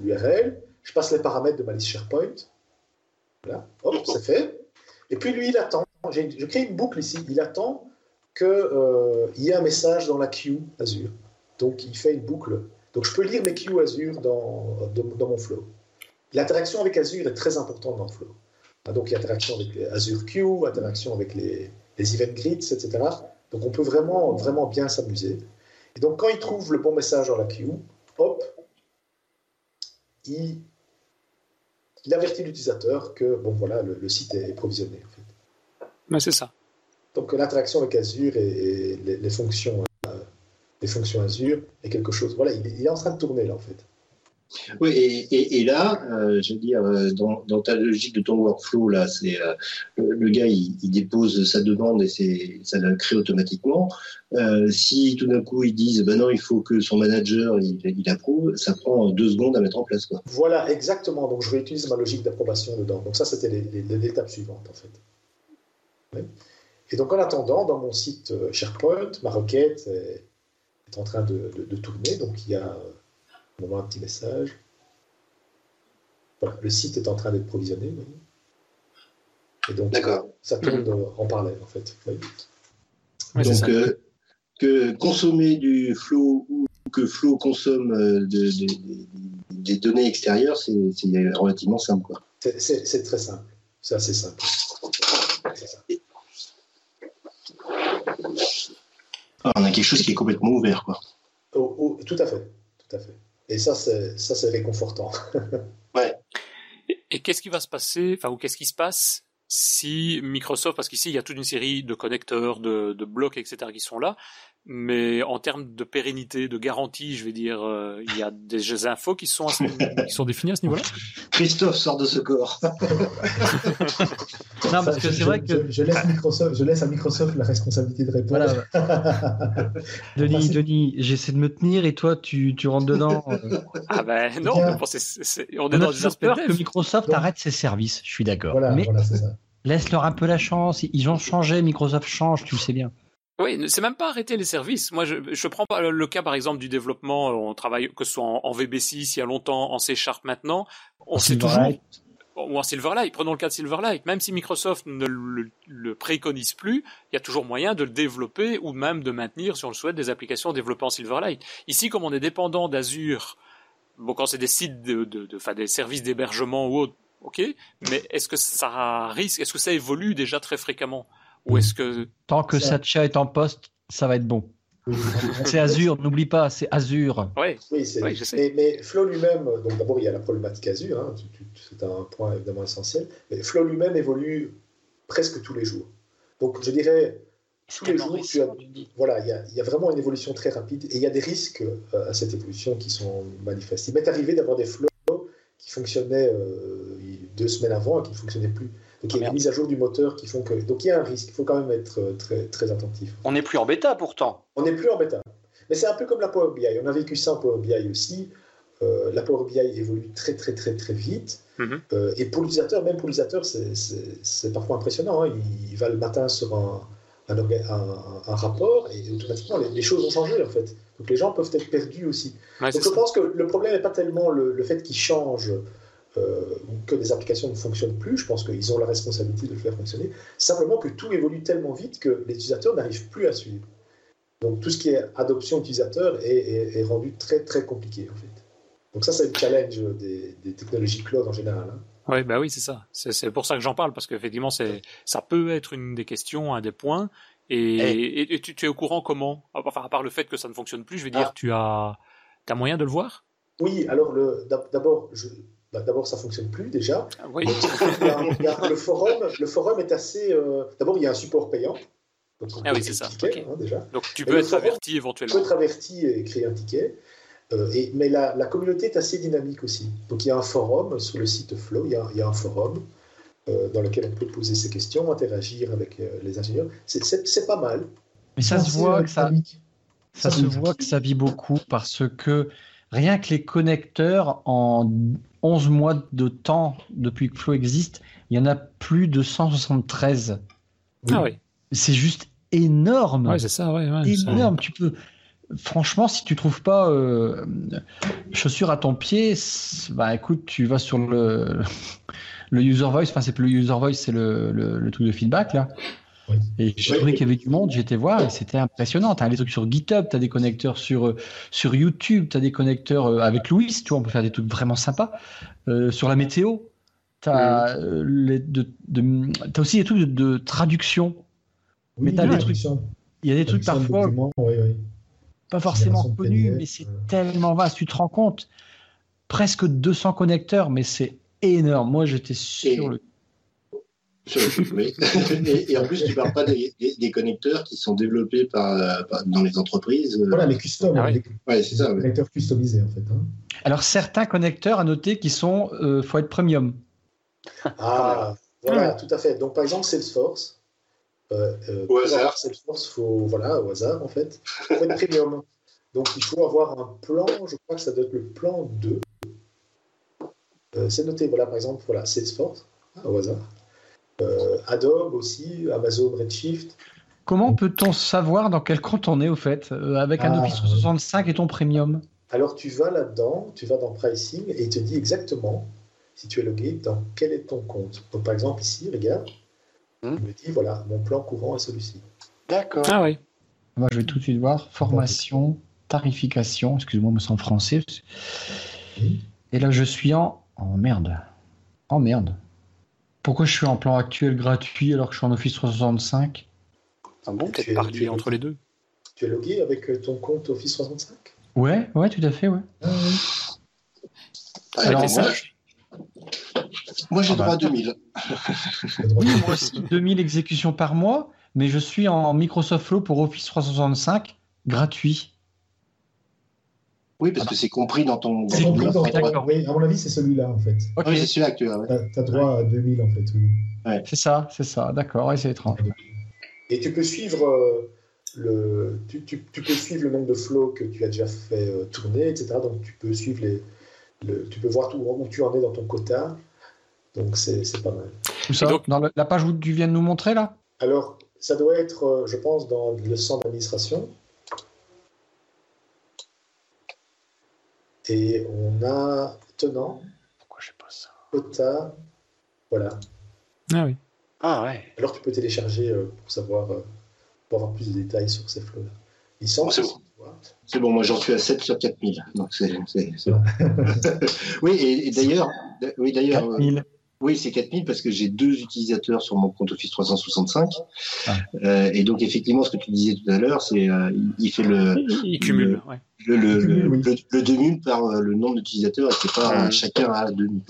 l'URL, je passe les paramètres de ma liste SharePoint. Voilà, hop, c'est fait. Et puis lui, il attend. Je crée une boucle ici. Il attend qu'il y ait un message dans la queue Azure. Donc il fait une boucle. Donc je peux lire mes queues Azure dans, dans, mon flow. L'interaction avec Azure est très importante dans le flow. Ah, Donc il y a interaction avec Azure Queue, interaction avec les, les event grids, etc. Donc on peut vraiment, vraiment bien s'amuser. Et donc, quand il trouve le bon message dans la queue, hop, il, il avertit l'utilisateur que bon voilà le, le site est provisionné. En fait. Mais c'est ça. Donc l'interaction avec Azure et, les, fonctions, euh, les fonctions Azure est quelque chose. Voilà, il, est en train de tourner là en fait. Oui, et, là, euh, je veux dire, euh, dans, ta logique de ton workflow, là, c'est le, gars, il, dépose sa demande et ça la crée automatiquement. si tout d'un coup ils disent, ben non, il faut que son manager il, il, approuve, ça prend deux secondes à mettre en place, quoi. Voilà, exactement. Donc je vais utiliser ma logique d'approbation dedans. Donc ça, c'était l'étape suivante, en fait. Et donc en attendant, dans mon site euh, SharePoint, ma requête est, en train de, tourner. Donc il y a un petit message. Voilà, le site est en train d'être provisionné. Et donc ça tourne en parallèle en fait. donc euh, que consommer du flow ou que flow consomme euh, des données extérieures, c'est relativement simple. C'est très simple. C'est assez simple. on a quelque chose qui est complètement ouvert, quoi. Oh, oh, tout à fait, tout à fait. Et ça, c'est ça, c'est réconfortant. ouais. Et, qu'est-ce qui va se passer, enfin, ou qu'est-ce qui se passe si Microsoft, parce qu'ici il y a toute une série de connecteurs, de, de blocs, etc., qui sont là, mais en termes de pérennité, de garantie, je vais dire, euh, il y a des infos qui sont, qui sont définies à ce niveau-là? Christophe sort de ce corps. non, parce que c'est vrai que je, laisse Microsoft, je laisse à Microsoft la responsabilité de répondre. Denis, Denis, j'essaie de me tenir et toi, tu, tu rentres dedans. ah ben non, on est dans des aspects peur que Microsoft arrête ses services. Je suis d'accord. mais laisse-leur un peu la chance. Ils ont changé. Microsoft change, tu le sais bien. Oui, c'est même pas arrêter les services. Moi, je, je prends pas le cas, par exemple, du développement. On travaille, que ce soit en, VB6 il y a longtemps, en C Sharp maintenant. On sait toujours. Ou en Silverlight. Prenons le cas de Silverlight. Même si Microsoft ne le, préconise plus, il y a toujours moyen de le développer ou même de maintenir, si on le souhaite, des applications développées en Silverlight. Ici, comme on est dépendant d'Azure, bon, quand c'est des sites de, de, de des services d'hébergement ou autre, ok. Mais est-ce que ça risque, est-ce que ça évolue déjà très fréquemment? Ou est-ce que tant que Satcha est en poste, ça va être bon. c'est Azure, n'oublie pas, c'est Azure. Oui, oui, je sais. Mais, Flow lui-même, donc d'abord il y a la problématique Azure, hein, c'est un point évidemment essentiel. Mais Flow lui-même évolue presque tous les jours. Donc je dirais tous les jours, voilà, il y, a, il y, a, vraiment une évolution très rapide et il y a des risques euh, à cette évolution qui sont manifestes. Il m'est arrivé d'avoir des flows qui fonctionnaient euh, deux semaines avant et qui ne fonctionnaient plus. Donc il y a une mise à jour du moteur qui font que. Donc il y a un risque, il faut quand même être euh, très, très attentif. On n'est plus en bêta pourtant. On n'est plus en bêta. Mais c'est un peu comme la Power BI. On a vécu ça en Power BI aussi. Euh, la Power BI évolue très très très très vite. Mhm. Euh, et pour l'utilisateur, même pour l'utilisateur, c'est parfois impressionnant. Hein. Il, va le matin sur un, un, un, rapport et automatiquement les, choses ont changé en fait. Donc les gens peuvent être perdus aussi. Donc je pense que le problème n'est pas tellement le, le fait qu'ils changent que des applications ne fonctionnent plus. Je pense qu'ils ont la responsabilité de le faire fonctionner. Simplement que tout évolue tellement vite que les utilisateurs n'arrivent plus à suivre. Donc tout ce qui est adoption utilisateur est, rendu très très compliqué en fait. Donc ça c'est le challenge des, technologies cloud en général. Hein. Oui, bah oui, c'est ça. C'est pour ça que j'en parle parce qu'effectivement, ça peut être une des questions, un des points. Et, tu, es au courant comment? Enfin, à part le fait que ça ne fonctionne plus, je veux dire, ah. tu as, as moyen de le voir? Oui, alors d'abord, bah, d'abord, ça fonctionne plus déjà. Ah oui. le, forum, le forum est assez. Euh, d'abord, il y a un support payant. ah oui, c'est ça. Hein, déjà. Donc tu peux être averti éventuellement. Tu peux être averti et créer un ticket. Euh, et, mais la, la, communauté est assez dynamique aussi. Donc il y a un forum sur le site Flow, il y a, il y a un forum euh, dans lequel on peut poser ses questions, interagir avec les ingénieurs. C'est pas mal. Mais ça se voit que ça, ça se voit que ça vit beaucoup parce que rien que les connecteurs en 11 mois de temps depuis que Flow existe, il y en a plus de 173. Ah oui. C'est juste énorme. Ouais, c'est ça, ouais, énorme. Tu peux, franchement, si tu trouves pas euh, chaussures à ton pied, bah écoute, tu vas sur le, le user voice. Enfin, c'est plus le user voice, c'est le, le, truc de feedback là. Et j'ai trouvé qu'il y avait du monde, j'étais voir et c'était impressionnant. Tu as des trucs sur GitHub, tu as des connecteurs sur, euh, sur YouTube, tu as des connecteurs euh, avec Louis, tu vois, on peut faire des trucs vraiment sympas. Euh, sur la météo, tu as, aussi des trucs de, traduction. mais tu des trucs. Il y a des trucs parfois pas forcément connus, mais c'est tellement vaste. Tu te rends compte, presque 200 connecteurs, mais c'est énorme. Moi, j'étais sur le oui. et, en plus, tu ne parles pas des, connecteurs qui sont développés par, dans les entreprises. Voilà, les custom. Ah, oui. c'est ça. Les connecteurs customisés, en fait. Hein. Alors, certains connecteurs à noter qui sont, euh, faut être premium. Ah, voilà, tout à fait. Donc, par exemple, Salesforce. Euh, euh, au hasard. Salesforce, faut, voilà, au hasard, en fait. Il faut être premium. Donc, il faut avoir un plan, je crois que ça doit être le plan 2. Euh, c'est noté, voilà, par exemple, voilà, Salesforce, hein, au hasard. Euh, Adobe aussi, Amazon Redshift. Comment peut-on savoir dans quel compte on est au fait euh, avec un ah. Office 365 et ton premium? Alors tu vas là-dedans, tu vas dans Pricing et il te dit exactement si tu es logué dans quel est ton compte. Donc par exemple ici, regarde, hmm. il me dit voilà, mon plan courant est celui-ci. D'accord. Ah oui. Moi je vais tout de suite voir formation, tarification, excuse-moi, me sens français. Et là je suis en Oh merde. Oh merde. Pourquoi je suis en plan actuel gratuit alors que je suis en Office 365 Ah bon, peut-être parti entre les deux. Tu es logué avec euh, ton compte Office 365 Ouais, ouais, tout à fait, ouais. Ah, alors, moi, moi j'ai ah droit à 2000. oui, moi aussi, 2000 exécutions par mois, mais je suis en Microsoft Flow pour Office 365 gratuit. Oui, parce que c'est compris dans ton. C'est compris dans ton. Oui, à mon avis, c'est celui-là, en fait. Oui, c'est celui-là que tu as. Tu as, droit à 2000, en fait, oui. C'est ça, c'est ça, d'accord, et c'est étrange. Et tu peux suivre. Euh, le, tu, tu, tu, peux suivre le nombre de flows que tu as déjà fait euh, tourner, etc. Donc tu peux suivre les, le, tu peux voir tout, où tu en es dans ton quota. Donc c'est pas mal. Tout ça, dans la page où tu viens de nous montrer là? Alors, ça doit être, euh, je pense, dans le centre d'administration. Et on a tenant. Pourquoi je sais pas ça Quota. Voilà. Ah oui. Ah ouais. Alors tu peux télécharger euh, pour savoir, euh, pour avoir plus de détails sur ces flots-là. Ils sont. c'est bon. C'est bon, moi j'en suis à 7 sur 4000. Donc c'est bon. oui, et, d'ailleurs. Oui, d'ailleurs. 4000. Oui, c'est 4000 parce que j'ai deux utilisateurs sur mon compte Office 365. Ah. Euh, et donc, effectivement, ce que tu disais tout à l'heure, c'est euh, il, fait le. Il cumule, le, le, le, 2000 par euh, le nombre d'utilisateurs et c'est pas chacun à 2000.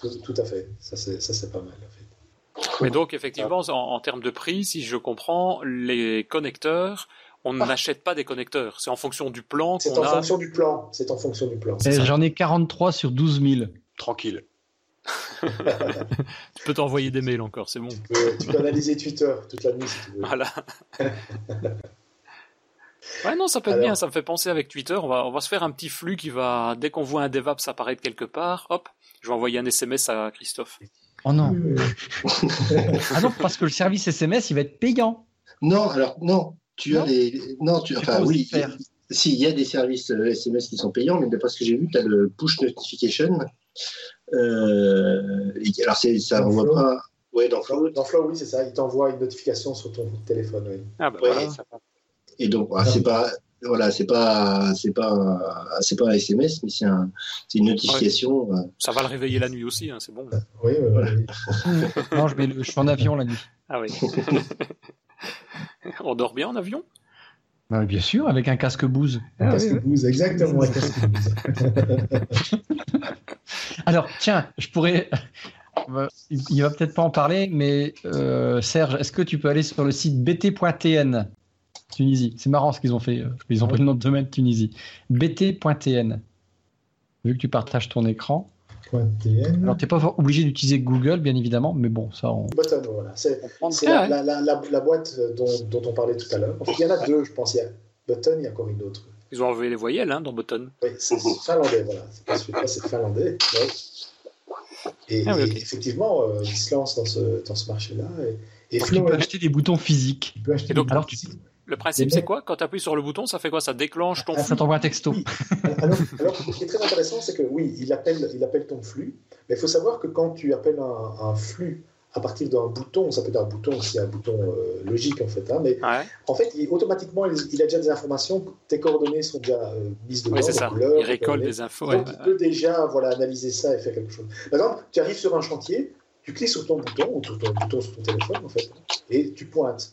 Tout, tout, à fait. Ça, c'est pas mal. En fait. Mais donc, effectivement, en, termes de prix, si je comprends, les connecteurs, on ah. n'achète pas des connecteurs. C'est en fonction du plan C'est en fonction du plan. C'est en fonction du plan. J'en ai 43 sur 12 000. Tranquille. tu peux t'envoyer des mails encore, c'est bon. Tu peux, analyser Twitter toute la nuit si tu veux. Voilà. ouais, non, ça peut être bien. Ça me fait penser avec Twitter. On va, on va se faire un petit flux qui va, dès qu'on voit un DevApps apparaître quelque part, hop, je vais envoyer un SMS à Christophe. Oh non. ah non, parce que le service SMS, il va être payant. Non, alors non. Tu as les. Non, tu. Enfin, oui. Si, il y a des services SMS qui sont payants, mais d'après ce que j'ai vu, tu as le push notification euh, alors, ça envoie pas. Ouais, dans Flow. Dans Flow, oui, c'est ça. Il t'envoie une notification sur ton téléphone, oui. Ah, bah voilà. Et donc, ah, c'est pas, voilà, c'est pas, c'est pas, c'est pas un SMS, mais c'est un, une notification. Euh. Ça va le réveiller la nuit aussi, hein, c'est bon. Oui, oui, non, je, je suis en avion la nuit. Ah oui. On dort bien en avion? Bah, Bien sûr, avec un casque bouse. Un ah casque bouse, exactement, un casque Alors, tiens, je pourrais. Il va peut-être pas en parler, mais euh, Serge, est-ce que tu peux aller sur le site bt.tn Tunisie. C'est marrant ce qu'ils ont fait. Euh, ils ont pris le nom de domaine Tunisie. bt.tn. Vu que tu partages ton écran. .tn. Alors, tu n'es pas obligé d'utiliser Google, bien évidemment, mais bon, ça. On... Button, voilà. C'est la, la, la, boîte dont, dont, on parlait tout à l'heure. il y en a deux, je pense. Il y a Button, il y a encore une autre. Ils ont enlevé les voyelles hein, dans Button. Oui, c'est finlandais, voilà. C'est pas celui-là, c'est finlandais. Et, ah effectivement, euh, ils se lancent dans ce, dans ce marché-là. Et, et tu peux acheter des boutons physiques. Tu peux acheter donc, alors, tu... Le principe, c'est quoi? Quand tu appuies sur le bouton, ça fait quoi? Ça déclenche ton flux Ça t'envoie un texto. Alors, alors, ce qui est très intéressant, c'est que oui, il appelle, il appelle ton flux, mais il faut savoir que quand tu appelles un, un flux à partir d'un bouton, ça peut être un bouton, c'est un bouton euh, logique en fait, hein, mais en fait, il, automatiquement, il, a déjà des informations, tes coordonnées sont déjà euh, mises dedans. Ça, il récolte des infos. Donc, il peut déjà voilà, analyser ça et faire quelque chose. Par exemple, tu arrives sur un chantier, tu cliques sur ton bouton, ou sur ton bouton sur ton téléphone en fait, et tu pointes.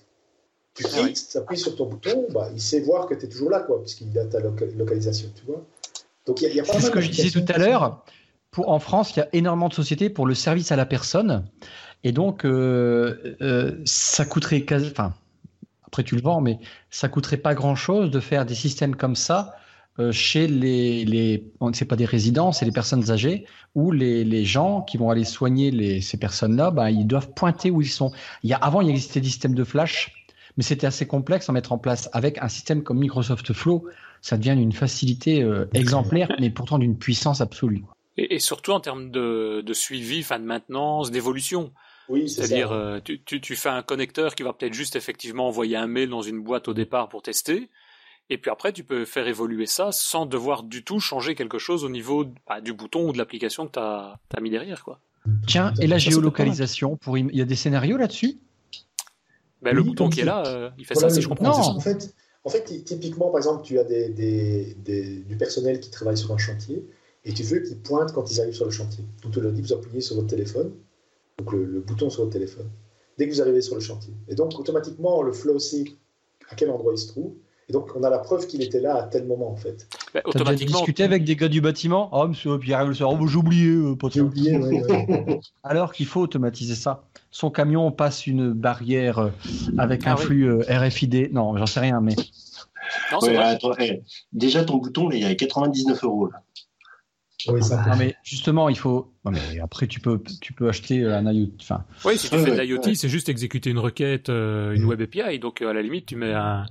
Tu ah cliques, tu appuies sur ton bouton, bah, il sait voir que tu es toujours là, quoi, puisqu'il a ta localisation, tu vois. Donc, il y a, C'est ce que je disais tout à l'heure. Pour, en France, il y a énormément de sociétés pour le service à la personne. Et donc, euh, euh, ça coûterait quasi, enfin, après tu le vends, mais ça coûterait pas grand-chose de faire des systèmes comme ça euh, chez les, les on ne sait pas des résidents, c'est les personnes âgées, où les, les gens qui vont aller soigner les, ces personnes-là, ben, ils doivent pointer où ils sont. Il y a, avant, il existait des systèmes de flash, mais c'était assez complexe à mettre en place. Avec un système comme Microsoft Flow, ça devient une facilité exemplaire, mais pourtant d'une puissance absolue. Et, et, surtout en termes de, de suivi, fin de maintenance, d'évolution. Oui, c'est-à-dire euh, tu, tu, tu, fais un connecteur qui va peut-être juste effectivement envoyer un mail dans une boîte au départ pour tester, et puis après, tu peux faire évoluer ça sans devoir du tout changer quelque chose au niveau bah, du bouton ou de l'application que tu as, as, mis derrière. Quoi. Tiens, et la géolocalisation, pour il y a des scénarios là-dessus? Ben, Le bouton qui est là, euh, il fait voilà, ça, si je comprends. Non, en fait, en fait, typiquement, par exemple, tu as des, des, des, du personnel qui travaille sur un chantier et tu veux qu'ils pointent quand ils arrivent sur le chantier. Donc tu leur dis, vous appuyez sur votre téléphone, donc le, le, bouton sur votre téléphone, dès que vous arrivez sur le chantier. Et donc, automatiquement, le flow sait à quel endroit il se trouve et donc, on a la preuve qu'il était là à tel moment, en fait. Bah, automatiquement. discuté avec des gars du bâtiment? Ah, oh, monsieur Pierre, le soir, oh, j'ai oublié, euh, J'ai oublié, ouais, ouais. Alors qu'il faut automatiser ça. Son camion passe une barrière euh, avec ah, un oui. flux euh, RFID. Non, j'en sais rien, mais. Non, ouais, attends, hey, déjà, ton bouton, il y a 99 euros. Là. Oui, ça non, mais justement, il faut. Non, mais après, tu peux, tu peux acheter un IoT. Enfin... Oui, si tu fais de l'IoT, c'est juste exécuter une requête, euh, une web API. Donc, à la limite, tu mets un,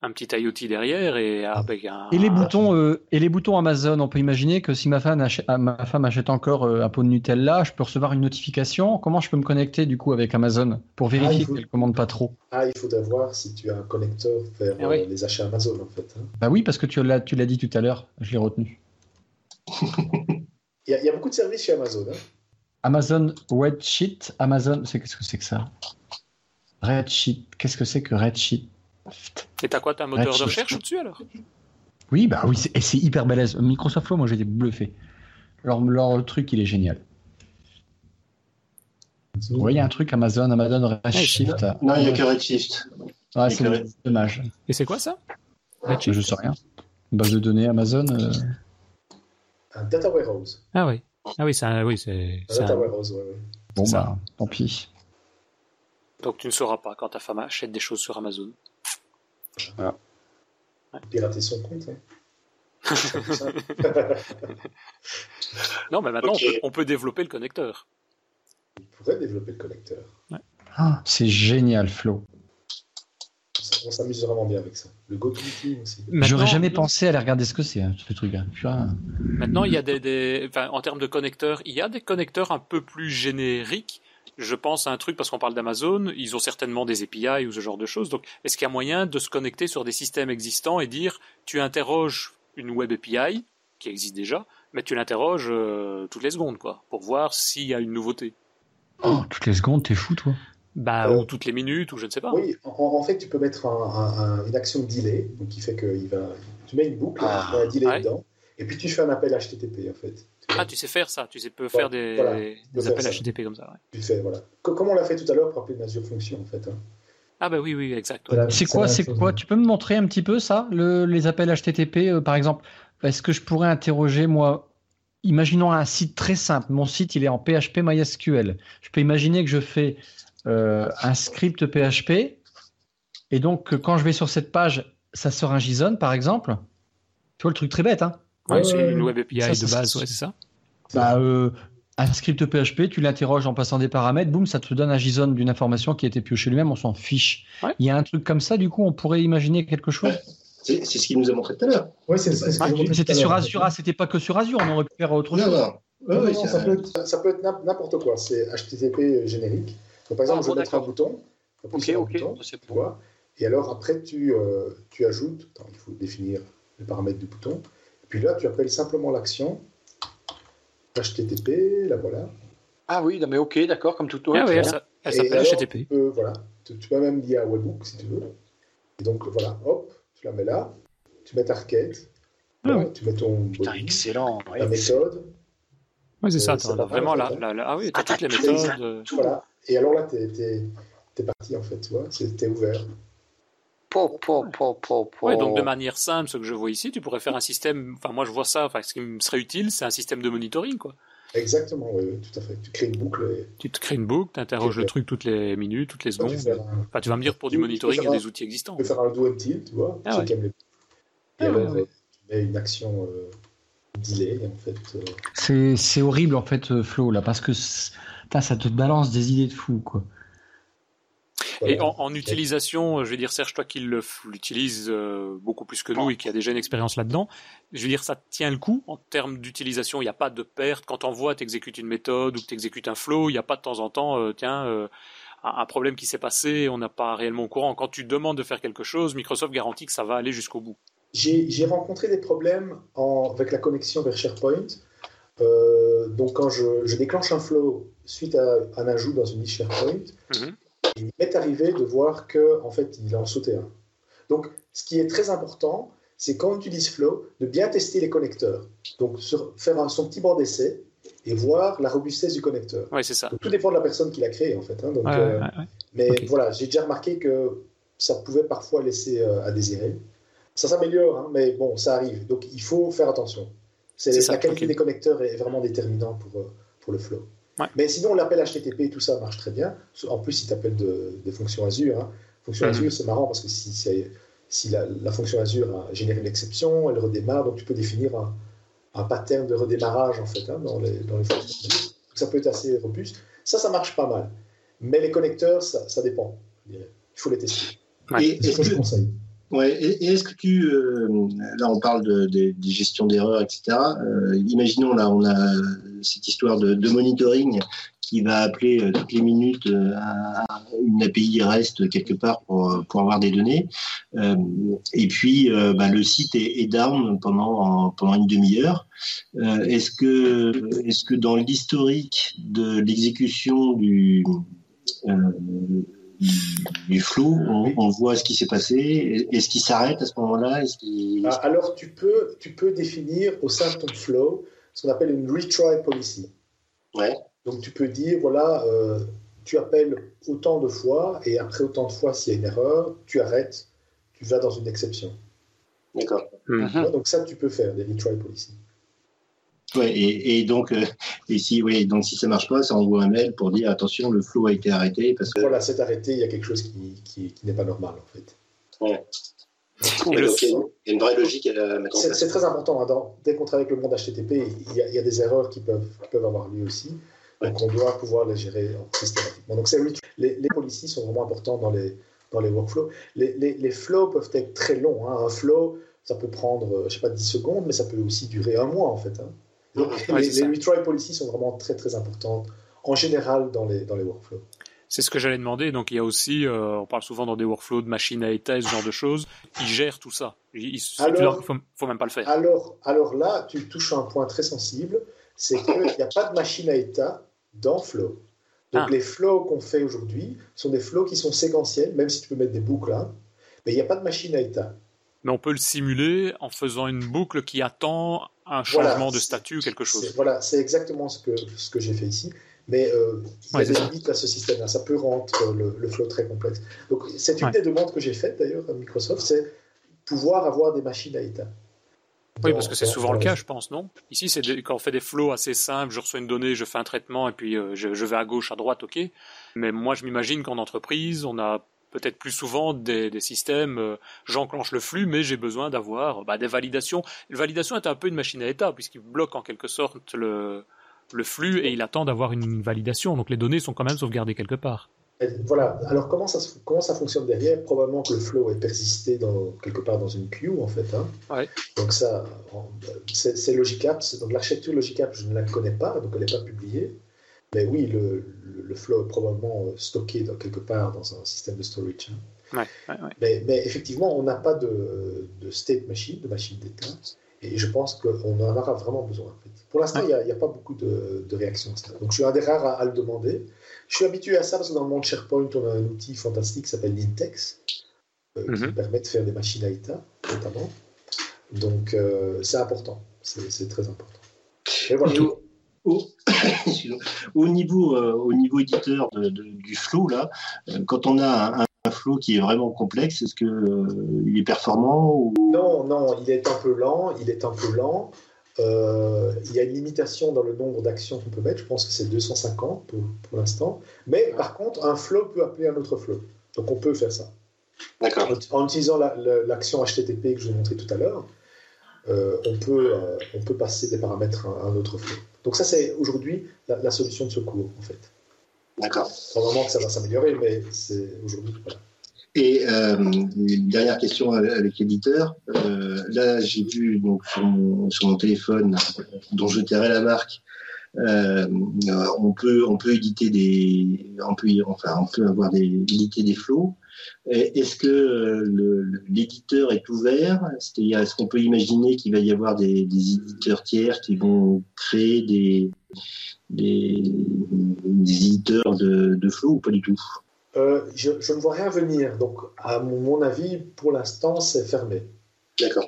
un petit IoT derrière et avec un. Et les boutons, euh, et les boutons Amazon, on peut imaginer que si ma femme achète, ma femme achète encore euh, un pot de Nutella, je peux recevoir une notification. Comment je peux me connecter du coup avec Amazon pour vérifier ah, faut... qu'elle commande pas trop? Ah, il faut voir si tu as un connecteur vers ah, oui. euh, les achats Amazon en fait. Hein. Bah oui, parce que tu l'as, tu l'as dit tout à l'heure, je l'ai retenu. il, y a, il, y a, beaucoup de services chez Amazon. Hein. Amazon Redshift, Amazon, c'est qu'est-ce que c'est que ça? Redshift, qu'est-ce que c'est que Redshift et t'as quoi T'as un moteur de recherche au-dessus alors? Oui, bah oui, et c'est hyper balèze. Microsoft Flow, moi j'étais bluffé. Leur, leur truc, il est génial. Vous voyez un truc Amazon, Amazon Redshift. Non, il n'y a que Redshift. Ah, c'est dommage. Et c'est quoi ça? Redshift Je sais rien. Une base de données Amazon. Euh... Un data warehouse. Ah oui. Ah oui, c'est un, oui, c'est. Un data un... warehouse, ouais, ouais. Bon bah, tant pis. Donc tu ne sauras pas quand ta femme achète des choses sur Amazon. Voilà. Ouais. Pirater son compte. Hein. non, mais maintenant, okay. on, peut, on, peut, développer le connecteur. On pourrait développer le connecteur. Ouais. Ah, c'est génial, Flo. On s'amuse vraiment bien avec ça. Le GoToMeeting aussi. J'aurais jamais pensé à aller regarder ce que c'est, hein, ce truc-là. Maintenant, il y a des, des enfin, en termes de connecteurs, il y a des connecteurs un peu plus génériques je pense à un truc parce qu'on parle d'Amazon, ils ont certainement des API ou ce genre de choses. Donc, est-ce qu'il y a moyen de se connecter sur des systèmes existants et dire, tu interroges une web API qui existe déjà, mais tu l'interroges euh, toutes les secondes, quoi, pour voir s'il y a une nouveauté. Oh, toutes les secondes, t'es fou, toi. Bah, euh, ou toutes les minutes, ou je ne sais pas. Oui, en, en fait, tu peux mettre un, un, une action delay, donc qui fait que il va, tu mets une boucle, ah, un delay ouais. dedans, et puis tu fais un appel HTTP, en fait. Ah, tu sais faire ça, tu sais, peux faire des, voilà, des appels HTTP comme ça. Ouais. Tu fais, voilà. Comme on l'a fait tout à l'heure pour appeler une Azure Function, en fait. Hein. Ah bah oui, oui, exact. Ouais. C'est quoi, c'est quoi Tu peux me montrer un petit peu ça, le, les appels HTTP, euh, par exemple? Est-ce que je pourrais interroger, moi, imaginons un site très simple. Mon site, il est en PHP MySQL. Je peux imaginer que je fais un script PHP, et donc quand je vais sur cette page, ça sort un JSON, par exemple. Tu vois le truc très bête, hein Ouais, c'est une web API ça, de base, ouais, c'est ça bah, euh, Un script PHP, tu l'interroges en passant des paramètres, boum, ça te donne un JSON d'une information qui a été piochée lui-même, on s'en fiche. Ouais. Il y a un truc comme ça, du coup, on pourrait imaginer quelque chose? C'est ce qu'il nous a montré tout à l'heure. Ouais, C'était sur Azure, ah, c'était pas que sur Azure, on aurait pu faire autre chose. Non, non. non, oui, non ça, peut être, ça, peut être, n'importe quoi, c'est HTTP générique. Donc, par exemple, ah, je vais mettre un bouton. Ok, ok. Bouton, tu vois, et alors, après, tu, euh, tu ajoutes, attends, il faut définir les paramètres du bouton. Puis là, tu appelles simplement l'action HTTP, la voilà. Ah oui, mais ok, d'accord, comme tout ah oui, elle, elle s'appelle HTTP. Tu peux, voilà, tu, tu, peux même lier à Webhook si tu veux. Et donc voilà, hop, tu la mets là, tu mets ta requête, ah, voilà, tu mets ton Putain, body, excellent, la méthode. Oui, c'est ça, euh, ça vraiment là, là, là, ah oui, tu as toutes les méthodes. Euh... Voilà, et alors là, tu es, parti en fait, tu vois, t'es ouvert. Po, po, po, po, po. Ouais, donc de manière simple, ce que je vois ici, tu pourrais faire un système. Enfin, moi je vois ça. Enfin, ce qui me serait utile, c'est un système de monitoring, quoi. Exactement, oui, tout à fait. Tu crées une boucle. Tu te crées une boucle, tu interroges le truc toutes les minutes, toutes les secondes. Enfin, tu vas me dire pour du monitoring, il y a des outils existants. Tu peux faire un do and tilt, tu vois. Ah, ouais. les... Et alors, tu mets une action euh, delay, en fait. Euh. C'est horrible, en fait, euh, Flo, là, parce que ça te balance des idées de fou, quoi. Et en, utilisation, je veux dire, Serge, toi qui l'utilise euh, beaucoup plus que nous et qui a déjà une expérience là-dedans, je veux dire, ça tient le coup en termes d'utilisation. Il n'y a pas de perte. Quand on voit, tu exécutes une méthode ou tu exécutes un flow, il n'y a pas de temps en temps, euh, tiens, euh, un problème qui s'est passé, on n'a pas réellement au courant. Quand tu demandes de faire quelque chose, Microsoft garantit que ça va aller jusqu'au bout. J'ai rencontré des problèmes avec la connexion vers SharePoint. Donc quand je, déclenche un flow suite à un ajout dans une liste SharePoint, mhm il m'est arrivé de voir que en fait, il en sautait un. Donc, ce qui est très important, c'est quand on utilise Flow, de bien tester les connecteurs. Donc, faire un, son petit banc d'essai et voir la robustesse du connecteur. Oui, c'est ça. tout dépend de la personne qui l'a créé, en fait. Hein. donc, euh, mais voilà, j'ai déjà remarqué que ça pouvait parfois laisser euh, à désirer. Ça s'améliore, hein, mais bon, ça arrive. Donc, il faut faire attention. C'est, la qualité des connecteurs est vraiment déterminante pour, euh, pour le Flow. Mais sinon, l'appel HTTP, tout ça marche très bien. En plus, si tu appelles des fonctions Azure, hein. fonction mhm. Azure, c'est marrant parce que si, si la, fonction Azure a généré une exception, elle redémarre, donc tu peux définir un, pattern de redémarrage en fait hein, dans, les, dans les fonctions Azure. ça peut être assez robuste. Ça, ça marche pas mal. Mais les connecteurs, ça, dépend. Il faut les tester. Et, c'est ce que je conseille. Ouais, et, est-ce que tu, euh, là on parle de, de, gestion d'erreurs, etc. Euh, imaginons là, on a cette histoire de, monitoring qui va appeler euh, toutes les minutes euh, une API REST quelque part pour, pour avoir des données. Et puis bah, le site est, est, down pendant pendant une demi-heure. est-ce que est-ce que dans l'historique de l'exécution du du flou, on, voit ce qui s'est passé. Est-ce qu'il s'arrête à ce moment-là? Ah, Alors, tu peux, tu peux définir au sein de ton flow ce qu'on appelle une retry policy. Ouais. Donc, tu peux dire, voilà, euh, tu appelles autant de fois, et après autant de fois, s'il y a une erreur, tu arrêtes, tu vas dans une exception. D'accord. Donc, ça, tu peux faire des retry policy. Ouais, et, donc, euh, et si, ouais, donc si ça marche pas, ça envoie un mail pour dire attention, le flow a été arrêté. Parce que... Voilà, c'est arrêté, il y a quelque chose qui, qui, n'est pas normal en fait. Ouais. il y a une vraie logique à mettre en place. C'est très important. Hein, dès qu'on travaille avec le monde HTTP, il y, a, il y, a, des erreurs qui peuvent, qui peuvent avoir lieu aussi. Donc, on doit pouvoir les gérer systématiquement. Donc, les, les policies sont vraiment importants dans les, dans les workflows. Les, les, les flows peuvent être très longs. Hein. Un flow, ça peut prendre, je sais pas, 10 secondes, mais ça peut aussi durer un mois, en fait. Hein les, retry policies sont vraiment très très importantes en général dans les, dans les workflows. C'est ce que j'allais demander. Donc il y a aussi, euh, on parle souvent dans des workflows de machines à état, ce genre de choses. Ils gèrent tout ça. Il ne faut, faut, même pas le faire. Alors, alors là, tu touches un point très sensible, c'est qu'il n'y a pas de machine à état dans Flow. Donc ah. les flows qu'on fait aujourd'hui sont des flows qui sont séquentiels, même si tu peux mettre des boucles là, mais il n'y a pas de machine à état. Mais on peut le simuler en faisant une boucle qui attend un changement de statut ou quelque chose. Voilà, c'est exactement ce que, ce que j'ai fait ici. Mais euh, il y a des limites à ce système-là. Ça peut rendre le, le, flow très complexe. Donc, c'est une des demandes que j'ai faites d'ailleurs à Microsoft, c'est pouvoir avoir des machines à état. Oui, parce que c'est souvent le cas, je pense, non? Ici, c'est quand on fait des flows assez simples, je reçois une donnée, je fais un traitement et puis euh, je, je, vais à gauche, à droite, ok. Mais moi, je m'imagine qu'en entreprise, on a peut-être plus souvent des, systèmes, euh, j'enclenche le flux, mais j'ai besoin d'avoir bah, des validations. La validation est un peu une machine à état, puisqu'il bloque en quelque sorte le, le flux et il attend d'avoir une validation. Donc les données sont quand même sauvegardées quelque part. voilà. Alors comment ça, comment ça fonctionne derrière? Probablement que le flow est persisté dans, quelque part dans une queue en fait. Hein. Donc ça, c'est Logicap. Donc l'architecture Logicap, je ne la connais pas, donc elle n'est pas publiée. Mais oui, le, le, flow est probablement euh, stocké dans, quelque part dans un système de storage. Hein. Mais, mais, effectivement, on n'a pas de, de, state machine, de machine d'état, et je pense qu'on en aura vraiment besoin. En fait. Pour l'instant, il n'y a, pas beaucoup de, de, réactions à ça. Donc je suis un des rares à, le demander. Je suis habitué à ça parce que dans le monde SharePoint, on a un outil fantastique qui s'appelle Nintex, euh, qui mhm. permet de faire des machines à état, notamment. Donc euh, c'est important, c'est très important. Et voilà au, niveau, euh, au niveau éditeur du flow, là, euh, quand on a un, flow qui est vraiment complexe, est-ce qu'il euh, il est performant ou... Non, non, il est un peu lent. Il est un peu lent. euh, il y a une limitation dans le nombre d'actions qu'on peut mettre. Je pense que c'est 250 pour, pour l'instant. Mais par contre, un flow peut appeler un autre flow. Donc on peut faire ça. D'accord. En, en utilisant la- la- l'action HTTP que je vous ai montré tout à l'heure, on, peut, euh, on peut passer des paramètres à un autre flow. Donc ça, c'est aujourd'hui la, la solution de secours, en fait. D'accord. Probablement que ça va s'améliorer, mais c'est aujourd'hui. Voilà. Et euh, une dernière question avec l'éditeur. Euh, là, j'ai vu donc sur mon, sur mon téléphone, dont je tairai la marque, euh, euh, on peut on peut éditer des on peut enfin on peut avoir des éditer des flots. Et Est-ce que euh, l'éditeur est ouvert? C'est-à-dire est-ce qu'on peut imaginer qu'il va y avoir des, des éditeurs tiers qui vont créer des des, des éditeurs de, de ou pas du tout? Euh, je, je ne vois rien venir. Donc, à mon, avis, pour l'instant, c'est fermé. D'accord.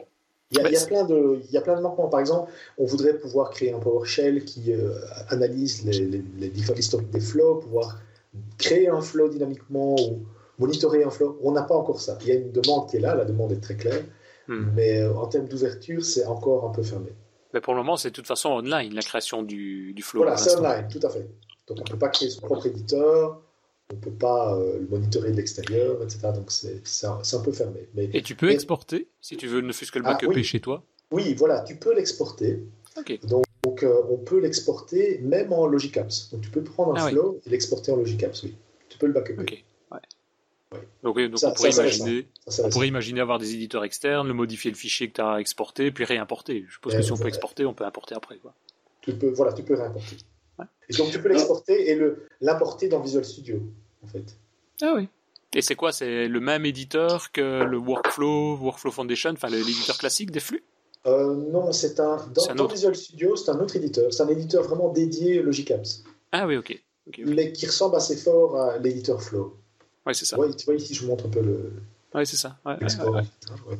Il y, a, Ouais, il y a c'est- plein de, il y a plein de manquements. Par exemple, on voudrait pouvoir créer un PowerShell qui euh, analyse les, les, les différents historiques des flows, pouvoir créer un flow dynamiquement ou monitorer un flow. On n'a pas encore ça. Il y a une demande qui est là, la demande est très claire, Hmm. mais euh, en termes d'ouverture, c'est encore un peu fermé. Mais pour le moment, c'est de toute façon online, la création du, du flow. Voilà, c'est online, tout à fait. Donc on ne peut pas créer son propre éditeur, on ne peut pas euh, le monitorer de l'extérieur, etc. Donc c'est un, peu fermé. Mais Et tu peux Mais- exporter, si tu veux ne fût-ce que le Ah, backup oui. est chez toi. oui, voilà, tu peux l'exporter. Ok. Donc euh, on peut l'exporter même en Logicapps. Donc tu peux prendre un Ah oui. flow et l'exporter en Logicapps, oui. Tu peux le backuper. Ok. Donc, oui, donc Ça- on pourrait ça, imaginer, Ça, c'est on récent. pourrait imaginer avoir des éditeurs externes, le modifier le fichier que tu as exporté, puis réimporter. Je suppose Eh, que si on peut exporter, on peut importer après. Quoi. Tu peux, voilà, tu peux réimporter. Ouais. Et donc tu peux l'exporter et le- l'importer dans Visual Studio, en fait. Ah oui. Et c'est quoi? C'est le même éditeur que le Workflow, Workflow Foundation, enfin l'éditeur classique des flux? Euh, non, c'est un dans, C'est un dans autre. Visual Studio, c'est un autre éditeur. C'est un éditeur vraiment dédié Logicapps, Ah oui, ok. mais qui ressemble assez fort à l'éditeur Flow. Ouais, c'est ça. Ouais, tu vois ici, je vous montre un peu le Ouais, c'est ça. Ouais, ouais, l'export. ouais. Ouais.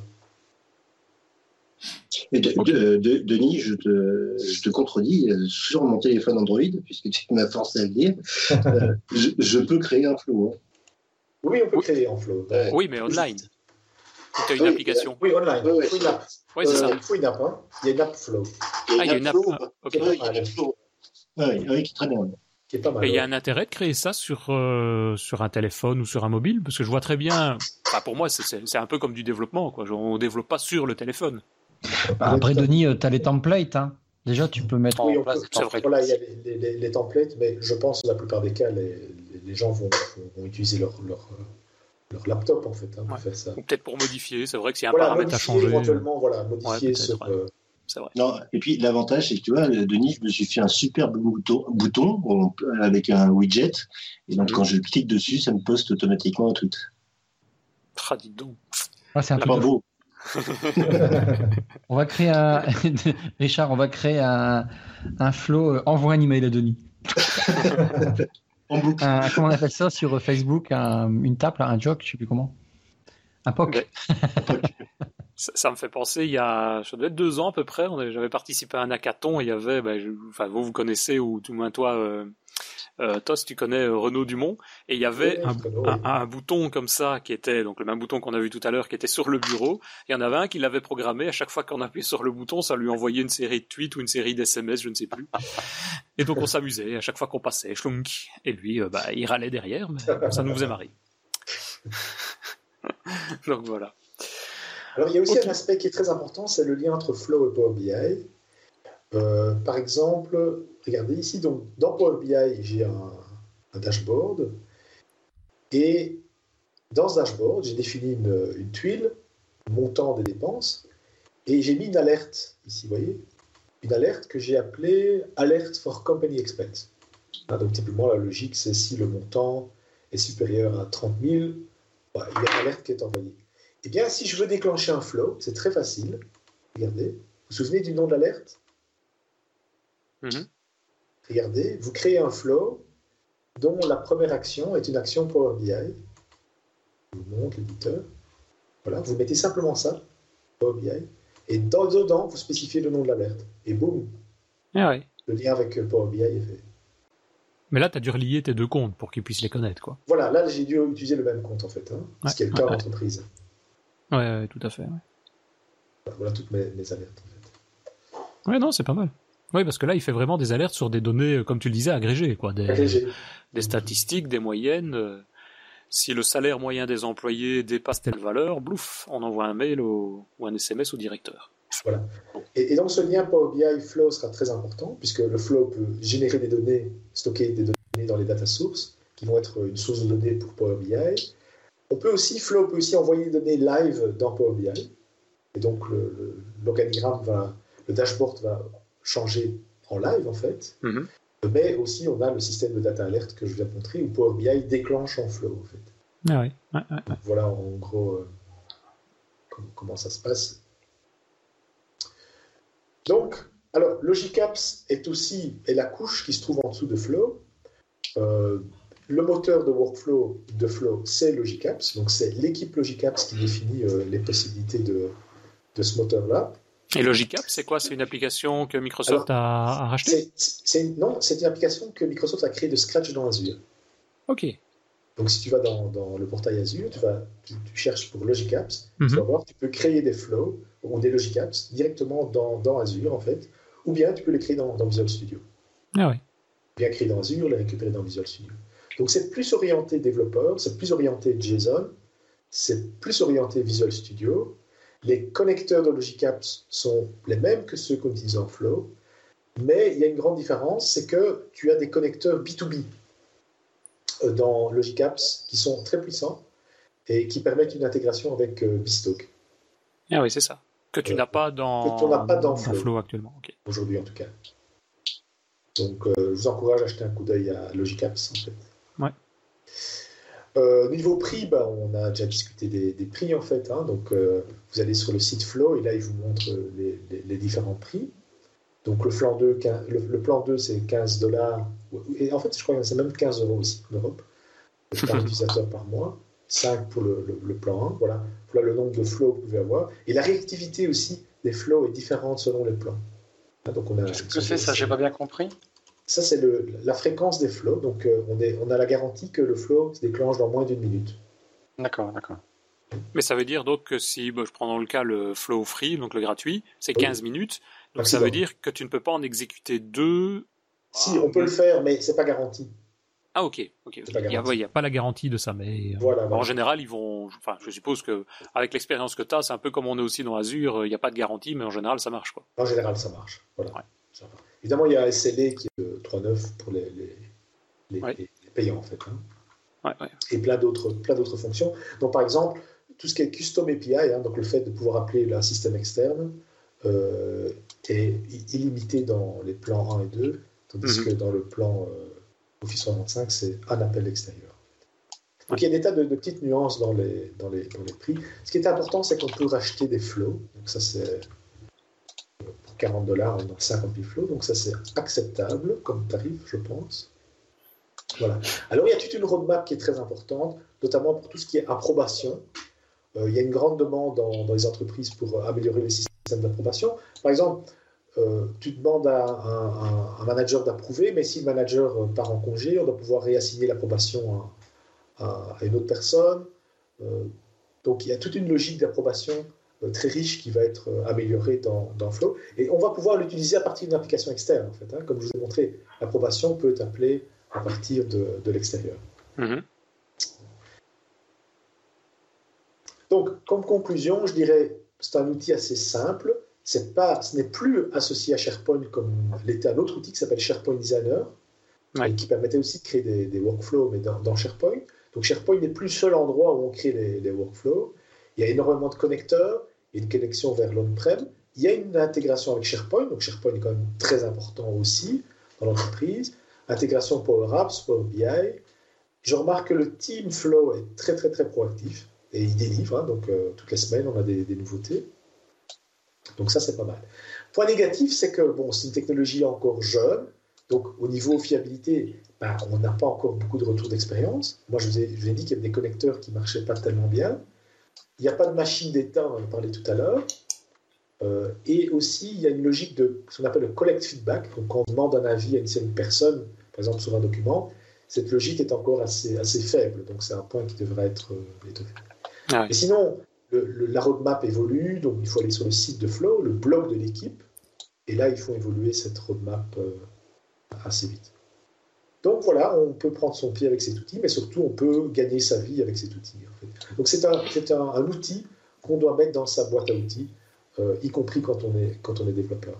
Et de- Ok. de- de- Denis, je te, je te contredis euh, sur mon téléphone Android, puisque tu m'as forcé à le dire. euh, je, je peux créer un flow. hein. Oui, on peut Oui. créer en Flow. Ouais. Oui, mais online. Tu as une Oui, application. Oui, online. Ouais, ouais. Il faut une app. Ouais, c'est Euh, ça. Il faut une app. Hein. Il y a une app Flow Ah, il y a une app. flow. ah, ok. Ouais, il y a une app flow. Ouais, oui, qui est très bien. Qui est pas mal. Et il y a un intérêt de créer ça sur, euh, sur un téléphone ou sur un mobile Parce que je vois très bien. Enfin, pour moi, c'est- un peu comme du développement. Quoi. On développe pas sur le téléphone. Bah, après, Denis, tu as les templates. Hein. Déjà, tu peux mettre Oui, en on place. peut- c'est vrai. Voilà, il y a les, les- les- les templates, mais je pense que la plupart des cas, les, gens vont, utiliser leur, leur, euh, leur laptop en fait hein, pour Ouais. faire ça. Ou peut-être pour modifier. C'est vrai que s'il y a un Voilà, paramètre à changer. éventuellement, voilà, modifier sur. ouais. euh, C'est vrai. Non, et puis l'avantage, c'est que tu vois, euh, Denis, je me suis fait un superbe bouton, bouton on- avec un widget. Et donc, Mhm. quand je clique dessus, ça me poste automatiquement un tweet. Ah, dites donc. Ah, c'est un de beau. On va créer un. Richard, on va créer un, un flow. euh, envoie un email à Denis. En boucle. Un- comment on appelle ça sur Facebook un- Une table, un joke, je sais plus comment. Un POC. Ouais. Ça, ça me fait penser, il y a, ça doit être deux ans à peu près, j'avais participé à un hackathon, et il y avait, ben, je- enfin, vous, vous connaissez, ou tout le moins toi, euh, euh, Tos, tu connais euh, Renaud Dumont, et il y avait oui, un, un bouton comme ça, qui était, donc le même bouton qu'on a vu tout à l'heure, qui était sur le bureau, il y en avait un qui l'avait programmé, à chaque fois qu'on appuyait sur le bouton, ça lui envoyait une série de tweets ou une série d'SMS, je ne sais plus. Et donc on s'amusait, à chaque fois qu'on passait, schlunk, et lui, euh, bah, il râlait derrière, mais ça nous faisait marrer. donc voilà. Alors, il y a aussi un aspect qui est très important, c'est le lien entre Flow et Power BI. Euh, par exemple, regardez ici, donc, dans Power BI, j'ai un, un dashboard. Et dans ce dashboard, j'ai défini une, une tuile, montant des dépenses, et j'ai mis une alerte ici, vous voyez Une alerte que j'ai appelée Alert for Company Expense. Ah, donc, typiquement, la logique, c'est si le montant est supérieur à 30 000, bah, il y a une alerte qui est envoyée. Eh bien, si je veux déclencher un flow, c'est très facile. Regardez. Vous vous souvenez du nom de l'alerte? Mhm. Regardez, vous créez un flow dont la première action est une action Power BI. Je vous montre l'éditeur. Voilà, vous mettez simplement ça, Power BI, et dans, dedans, vous spécifiez le nom de l'alerte. Et boum, Ah ouais. le lien avec euh, Power BI est fait. Mais là, tu as dû relier tes deux comptes pour qu'ils puissent les connaître, quoi. Voilà, là, j'ai dû utiliser le même compte, en fait, hein, ce qui est le cas ouais, en ouais. entreprise. Ouais, ouais, tout à fait. ouais. Voilà, toutes mes, mes alertes, en fait. Ouais, non, c'est pas mal. Oui, parce que là, il fait vraiment des alertes sur des données, euh, comme tu le disais, agrégées, quoi. Des, des statistiques, des moyennes. Euh, si le salaire moyen des employés dépasse telle valeur, blouf, on envoie un mail ou un SMS au directeur. Voilà. Et, donc ce lien Power BI Flow sera très important, puisque le Flow peut générer des données, stocker des données dans les data sources, qui vont être une source de données pour Power BI. On peut aussi, Flow peut aussi envoyer des données live dans Power BI. Et donc l'organigramme va, le dashboard va changer en live en fait. Mm-hmm. Mais aussi on a le système de data alert que je viens de montrer où Power BI déclenche en Flow en fait. Ah oui. Voilà en gros euh, comment ça se passe. Donc, alors, Logicapps est aussi est la couche qui se trouve en dessous de Flow. Euh, le moteur de workflow de Flow, c'est Logicapps. Donc, c'est l'équipe Logicapps qui définit euh, les possibilités de, de ce moteur-là. Et Logicapps, c'est quoi? C'est une application que Microsoft a, rachetée Non, c'est une application que Microsoft a créée de scratch dans Azure. Ok. Donc, si tu vas dans, dans le portail Azure, tu, vas, tu, cherches pour Logicapps, tu mhm. vas voir, tu peux créer des flows ou des Logicapps directement dans, dans, Azure, en fait, ou bien tu peux les créer dans, dans Visual Studio. Ah oui. Bien créer dans Azure, les récupérer dans Visual Studio. Donc, c'est plus orienté développeur, c'est plus orienté JSON, c'est plus orienté Visual Studio. Les connecteurs de Logicapps sont les mêmes que ceux qu'on utilise en Flow, mais il y a une grande différence, c'est que tu as des connecteurs B2B euh, dans Logicapps qui sont très puissants et qui permettent une intégration avec euh, Ah oui, c'est ça. Que tu n'as pas dans, que pas dans, Flow. actuellement. Aujourd'hui en tout cas. Donc euh, je vous encourage à acheter un coup d'œil à Logicapps en fait. Ouais. Euh, niveau prix, bah, on a déjà discuté des, prix en fait. Hein. donc vous allez sur le site Flow et là il vous montre les, les différents prix. Donc le plan 2, le, plan 2 c'est 15 dollars. Et en fait, je crois que c'est même 15 euros aussi en Europe, par utilisateur par mois. 5 pour le, plan 1. Voilà. voilà le nombre de flows que vous pouvez avoir. Et la réactivité aussi des flows est différente selon les plans. Hein, donc on a, Qu'est-ce que c'est ça? J'ai pas bien compris. Ça, c'est la fréquence des flows. Donc euh, on, est, on a la garantie que le flow se déclenche dans moins d'une minute. D'accord, d'accord. Mais ça veut dire donc que si je prends dans le cas le flow free, donc le gratuit, c'est 15 minutes. Donc ça veut dire que tu ne peux pas en exécuter deux. Si, on peut le faire, mais c'est pas garanti. Ah ok, ok. Il n'y a, pas la garantie de ça, mais euh, en général ils vont. Enfin, je suppose que avec l'expérience que tu as, c'est un peu comme on est aussi dans Azure, il n'y a pas de garantie, mais en général ça marche quoi. En général ça marche. Voilà. Évidemment, il y a SLA qui est de 3.9 pour les, les, les, payants en fait. Hein. Et plein d'autres plein d'autres fonctions. Donc par exemple, tout ce qui est custom API, hein, donc le fait de pouvoir appeler un système externe, euh, est illimité dans les plans 1 et 2, tandis mhm. que dans le plan euh, Office 365, c'est un appel extérieur. Donc il y a des tas de, petites nuances dans les, dans, les, dans les prix. Ce qui est important, c'est qu'on peut racheter des flows. Donc ça, c'est 40 dollars, a 50 000 flows. Donc ça, c'est acceptable comme tarif, je pense. Voilà. Alors il y a toute une roadmap qui est très importante, notamment pour tout ce qui est approbation. Euh, il y a une grande demande dans, dans les entreprises pour améliorer les systèmes d'approbation. Par exemple, euh, tu demandes à, un manager d'approuver, mais si le manager euh, part en congé, on doit pouvoir réassigner l'approbation à, une autre personne. Euh, donc il y a toute une logique d'approbation très riche qui va être améliorée dans, dans, Flow. Et on va pouvoir l'utiliser à partir d'une application externe, en fait. Hein. Comme je vous ai montré, l'approbation peut être appelée à partir de, l'extérieur. Mm-hmm. Donc, comme conclusion, je dirais, c'est un outil assez simple pas, ce n'est plus associé à SharePoint comme l'était un autre outil qui s'appelle SharePoint Designer, qui permettait aussi de créer des, workflows, mais dans, SharePoint. Donc SharePoint n'est plus le seul endroit où on crée les, workflows. Il y a énormément de connecteurs et une connexion vers l'on-prem. Il y a une intégration avec SharePoint, donc SharePoint est quand même très important aussi dans l'entreprise. Intégration Power Apps, Power BI. Je remarque que le Team Flow est très très très proactif et il délivre, hein, donc euh, toutes les semaines on a des nouveautés. Donc ça, c'est pas mal. Point négatif, c'est que bon, c'est une technologie encore jeune, donc au niveau fiabilité, ben, on n'a pas encore beaucoup de retours d'expérience. Moi, je vous, ai, dit qu'il y avait des connecteurs qui marchaient pas tellement bien. Il n'y a pas de machine d'état, on en parlait tout à l'heure. Euh, et aussi, il y a une logique de ce qu'on appelle le collect feedback. Donc, quand on demande un avis à une certaine personne, par exemple sur un document, cette logique est encore assez, assez faible. Donc, c'est un point qui devrait être euh, étoffé. Ah Et sinon, la roadmap évolue, donc il faut aller sur le site de Flow, le blog de l'équipe, Et là, ils font évoluer cette roadmap assez vite. Donc voilà, on peut prendre son pied avec cet outil, mais surtout on peut gagner sa vie avec cet outil. Donc c'est un, un, outil qu'on doit mettre dans sa boîte à outils, euh, y compris quand on, est, quand on est développeur.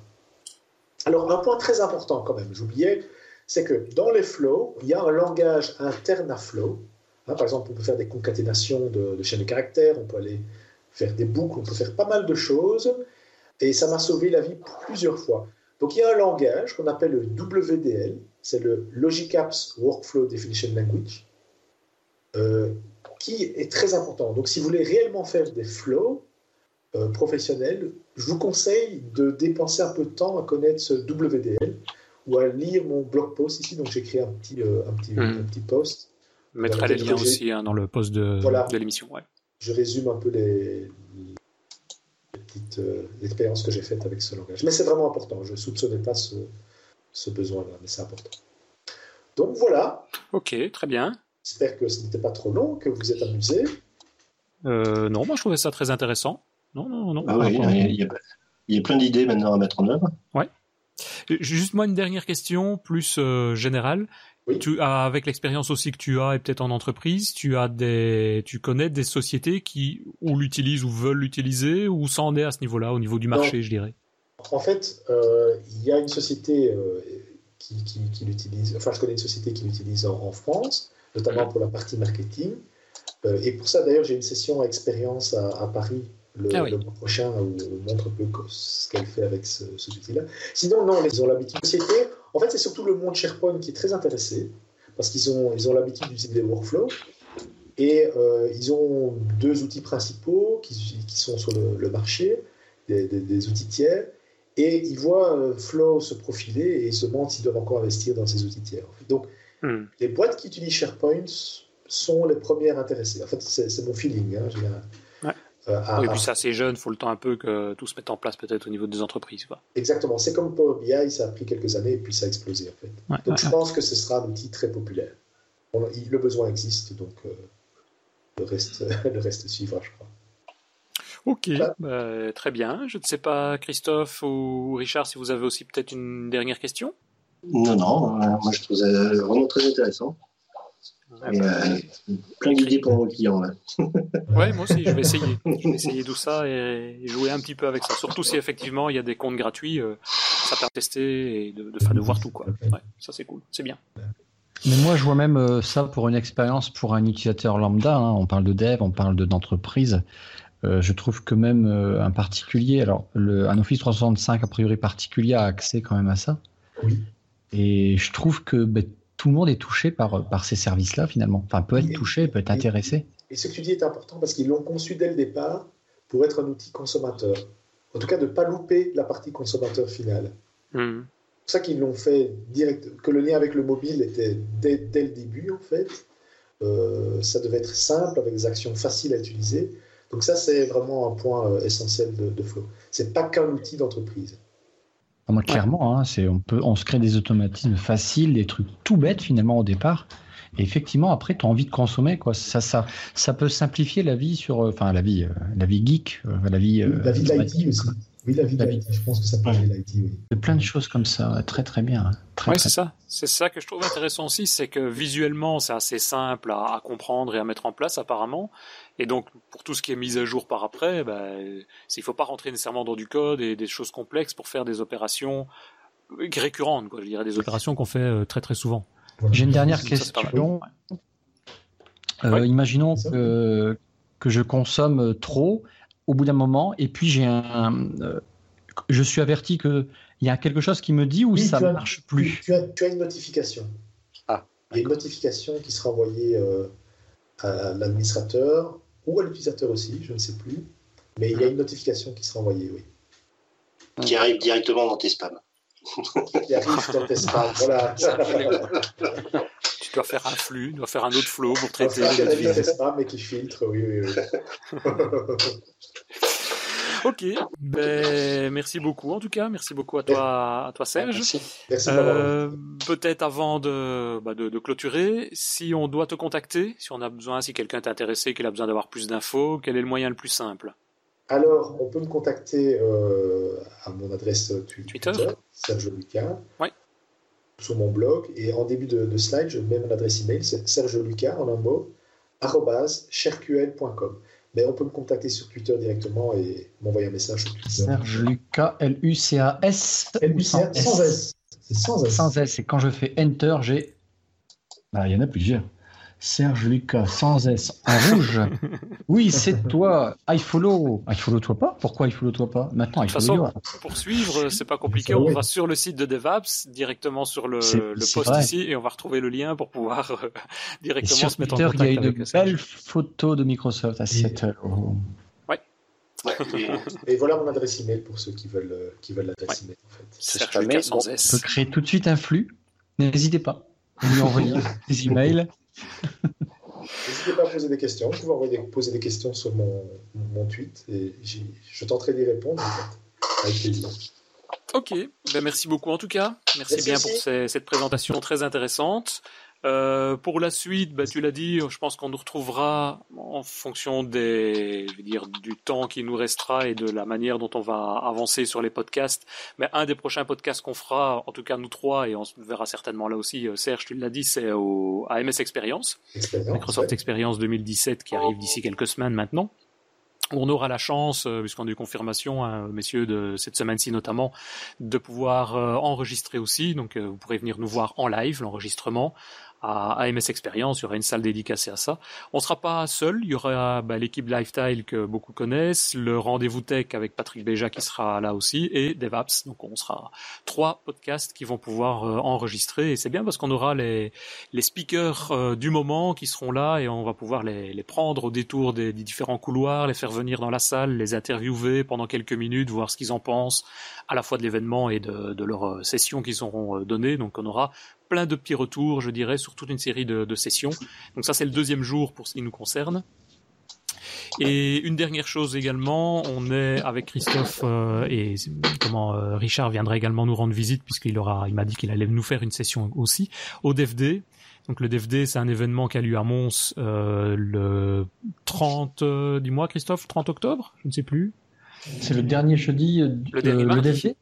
Alors un point très important quand même, j'oubliais, c'est que dans les flows, il y a un langage interne à flow. Hein, par exemple, on peut faire des concaténations de, de chaînes de caractères, on peut aller faire des boucles, on peut faire pas mal de choses, et ça m'a sauvé la vie plusieurs fois. Donc il y a un langage qu'on appelle le WDL, c'est le Logic Apps Workflow Definition Language, euh, qui est très important. Donc si vous voulez réellement faire des flows euh, professionnels, je vous conseille de dépenser un peu de temps à connaître ce WDL ou à lire mon blog post ici. Donc j'ai créé un petit, euh, un petit, hmm. un petit post. Mettre les liens aussi hein, dans le post de, de l'émission. Ouais. Je résume un peu les, euh, l'expérience que j'ai faite avec ce langage. Mais c'est vraiment important. Je ne soupçonnais pas ce, ce besoin-là, mais c'est important. Donc voilà. Ok, très bien. J'espère que ce n'était pas trop long, que vous êtes amusé. Euh, non, moi je trouvais ça très intéressant. Non, non, non. Ah oui, il, y a, il y a plein d'idées maintenant à mettre en œuvre. Ouais. Juste moi une dernière question plus euh, générale. Tu as, avec l'expérience aussi que tu as et peut-être en entreprise, tu as des, tu connais des sociétés qui ou l'utilisent ou veulent l'utiliser ou ça en est à ce niveau-là, au niveau du marché, je dirais? En fait, euh, il y a une société euh, qui, qui, l'utilise. Enfin, je connais une société qui l'utilise en, France, notamment pour la partie marketing. Euh, et pour ça, d'ailleurs, j'ai une session à expérience à, Paris ah le, mois prochain où on montre un peu ce qu'elle fait avec ce, cet outil-là. Sinon, non, ils ont l'habitude. Société, en fait, c'est surtout le monde SharePoint qui est très intéressé parce qu'ils ont, ils ont l'habitude d'utiliser des workflows. Et ils ont deux outils principaux qui, qui sont sur le, marché, des, des, outils tiers. Et ils voient euh, Flow se profiler et ils se demandent s'ils doivent encore investir dans ces outils tiers. Donc, hmm. les boîtes qui utilisent SharePoint sont les premières intéressées. En fait, c'est mon feeling. Hein, euh, oui, puis ça, c'est jeune, il faut le temps un peu que tout se mette en place peut-être au niveau des entreprises. Quoi. Exactement, c'est comme Power BI, ça a pris quelques années et puis ça a explosé en fait. donc je pense que ce sera un outil très populaire. le besoin existe, donc euh, le, reste, le reste suivra, je crois. Ok, bah, très bien. Je ne sais pas, Christophe ou Richard, si vous avez aussi peut-être une dernière question? Non, non, euh, moi je trouve ça vraiment très intéressant. Ah bah, euh, plein d'idées pour vos clients. ouais, moi aussi, je vais essayer. Je vais essayer tout ça et jouer un petit peu avec ça. Surtout si effectivement il y a des comptes gratuits, euh, ça permet de tester et de, de, de voir tout. Quoi. Ouais, ça c'est cool, c'est bien. Mais moi, je vois même euh, ça pour une expérience pour un utilisateur lambda. Hein. On parle de dev, on parle d'entreprise. Je trouve que même un particulier, alors le, un Office 365 a priori particulier a accès quand même à ça. Oui. Et je trouve que ben, tout le monde est touché par, par ces services-là, finalement. Enfin, peut être touché, peut être intéressé. Et ce que tu dis est important parce qu'ils l'ont conçu dès le départ pour être un outil consommateur. En tout cas, de ne pas louper la partie consommateur finale. Hmm. C'est pour ça qu'ils l'ont fait direct, que le lien avec le mobile était dès, dès le début, en fait. Euh, ça devait être simple, avec des actions faciles à utiliser. Donc ça, c'est vraiment un point euh, essentiel de, de Flow. C'est pas qu'un outil d'entreprise. Moi, clairement, hein, c'est, on, peut, on se crée des automatismes faciles, des trucs tout bêtes finalement au départ. Et effectivement, après, tu as envie de consommer. Quoi. Ça, ça, ça peut simplifier la vie sur, euh, enfin, la vie, euh, la vie geek, euh, la vie. la vie de l'IT aussi. Oui, la vie de l'IT. Je pense que ça peut aller l'IT, oui. De plein de choses comme ça, très très bien. Hein. Oui, c'est ça. C'est ça que je trouve intéressant aussi, c'est que visuellement, c'est assez simple à, à, comprendre et à mettre en place apparemment. Et donc, pour tout ce qui est mis à jour par après, bah, il ne faut pas rentrer nécessairement dans du code et des choses complexes pour faire des opérations récurrentes, quoi, je dirais des opérations qu'on fait euh, très très souvent. J'ai une dernière question. Euh, imaginons que, que je consomme trop au bout d'un moment, et puis j'ai un, euh, je suis averti qu'il y a quelque chose qui me dit où ça ne marche plus? Tu as, tu as, une notification. Ah, il y a une notification qui sera envoyée à l'administrateur ou à l'utilisateur aussi, je ne sais plus. Mais il y a une notification qui sera envoyée, oui. Qui arrive directement dans tes spams. qui arrive dans tes spams, voilà. tu dois faire un flux, tu dois faire un autre flow pour traiter les spams et qui filtre, oui, oui, oui. Ok, ben, merci beaucoup en tout cas, merci beaucoup à toi, à toi Serge. Merci. euh, Peut-être avant de, bah de, de, clôturer, si on doit te contacter, si on a besoin, si quelqu'un est intéressé, qu'il a besoin d'avoir plus d'infos, quel est le moyen le plus simple? Alors, on peut me contacter euh, à mon adresse Twitter, Serge Lucas, sur mon blog. Et en début de, slide, je mets mon adresse email, c'est Serge Lucas en un mot, cherql.com. Mais on peut me contacter sur Twitter directement et m'envoyer un message sur Twitter. Serge Lucas, L-U-C-A-S. L-U-C-A, sans S. C'est sans S. Sans S. Et quand je fais Enter, j'ai. Ah, il y en a plusieurs. Serge Lucas, sans S, en rouge. Oui, c'est toi. I follow. I follow toi pas? Pourquoi I follow toi pas? Maintenant, I follow De toute façon, pour suivre, c'est pas compliqué. On va sur le site de DevApps, directement sur le, le post ici, et on va retrouver le lien pour pouvoir euh, directement se mettre en contact. Il y a une belle photo de Microsoft à Seattle. Ouais. et, voilà mon adresse email pour ceux qui veulent, euh, qui veulent l'adresse email. En fait. Serge Lucas sans S. On peut créer tout de suite un flux. N'hésitez pas. Vous lui envoyez des emails. N'hésitez pas à poser des questions. Vous pouvez envoyer, poser des questions sur mon, mon tweet et je tenterai d'y répondre avec plaisir. Ok, ben merci beaucoup en tout cas. Merci, bien pour cette présentation très intéressante. Euh, pour la suite, bah, tu l'as dit, je pense qu'on nous retrouvera en fonction des, je veux dire, du temps qui nous restera et de la manière dont on va avancer sur les podcasts. Mais un des prochains podcasts qu'on fera, en tout cas nous trois, et on se verra certainement là aussi, euh, Serge, tu l'as dit, c'est au AMS Experience, Microsoft Experience 2017 qui arrive d'ici quelques semaines maintenant. On aura la chance, euh, puisqu'on a eu confirmation, hein, messieurs, de cette semaine-ci notamment, de pouvoir enregistrer aussi. Donc, vous pourrez venir nous voir en live, l'enregistrement, à AMS Experience, il y aura une salle dédicacée à ça. On sera pas seul, il y aura bah, l'équipe Lifestyle que beaucoup connaissent, le rendez-vous tech avec Patrick Béja qui sera là aussi et DevApps. Donc on sera trois podcasts qui vont pouvoir euh, enregistrer et c'est bien parce qu'on aura les, les speakers euh, du moment qui seront là et on va pouvoir les, les prendre au détour des, des, différents couloirs, les faire venir dans la salle, les interviewer pendant quelques minutes, voir ce qu'ils en pensent à la fois de l'événement et de, de leur euh, session qu'ils auront donné. Donc on aura plein de petits retours, je dirais, sur toute une série de, sessions. Donc ça, c'est le deuxième jour pour ce qui nous concerne. Et une dernière chose également, on est avec Christophe euh, et comment euh, Richard viendra également nous rendre visite puisqu'il aura, il m'a dit qu'il allait nous faire une session aussi au DFD. Donc le DFD, c'est un événement qui a lieu à Mons euh, le 30, dis-moi Christophe, 30 octobre, je ne sais plus. C'est le dernier jeudi, le, dernier le DFD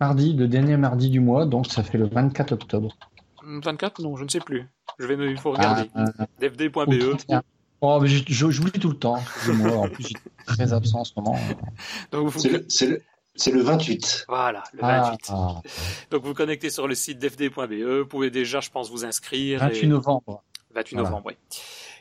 Mardi, le dernier mardi du mois, donc ça fait le 24 octobre. 24 Non, je ne sais plus. Je vais, il faut regarder. Ah, dfd.be. Oh, mais j'oublie tout le temps. Moi, en plus, je suis très absent en ce moment. C'est le, 28. Voilà, le 28. Ah, ah. Donc vous connectez sur le site dfd.be. Vous pouvez déjà, je pense, vous inscrire. 28 novembre. 28 novembre, oui.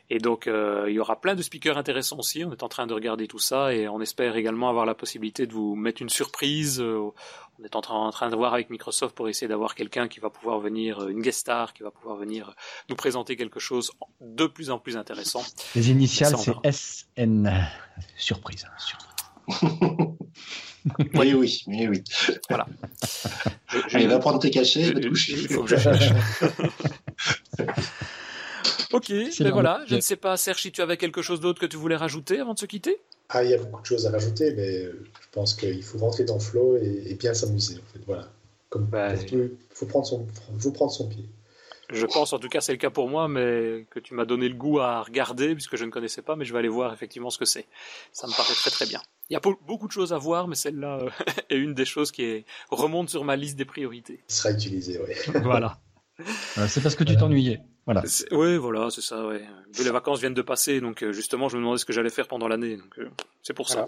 Et donc, euh, il y aura plein de speakers intéressants aussi. On est en train de regarder tout ça et on espère également avoir la possibilité de vous mettre une surprise. Euh, on est en train, de voir avec Microsoft pour essayer d'avoir quelqu'un qui va pouvoir venir, euh, une guest star, qui va pouvoir venir nous présenter quelque chose de plus en plus intéressant. Les initiales, c'est SN. Surprise. Hein, surprise. oui, oui, oui, oui. Voilà. Je, va prendre tes cachets, va te coucher. Il faut que je cherche. Ok, ben voilà, je ne sais pas, Serge, si tu avais quelque chose d'autre que tu voulais rajouter avant de se quitter? Ah, il y a beaucoup de choses à rajouter, mais je pense qu'il faut rentrer dans le flow et, bien s'amuser, en fait, voilà. Comme il faut prendre, son, faut prendre son pied. Je pense, en tout cas, c'est le cas pour moi, mais que tu m'as donné le goût à regarder, puisque je ne connaissais pas, mais je vais aller voir effectivement ce que c'est. Ça me paraît très très bien. Il y a beaucoup de choses à voir, mais celle-là euh, est une des choses qui remonte sur ma liste des priorités. Il sera utilisé, oui. voilà. c'est parce que tu t'ennuyais. Voilà. Oui, voilà, c'est ça. Ouais. Les vacances viennent de passer, donc euh, justement, je me demandais ce que j'allais faire pendant l'année. Donc euh, c'est pour ça.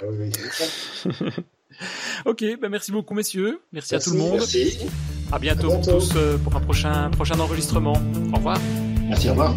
ok, ben merci beaucoup, messieurs. Merci, à tout le monde. Merci. À bientôt, tous euh, pour un prochain prochain enregistrement. Au revoir. Merci, au revoir.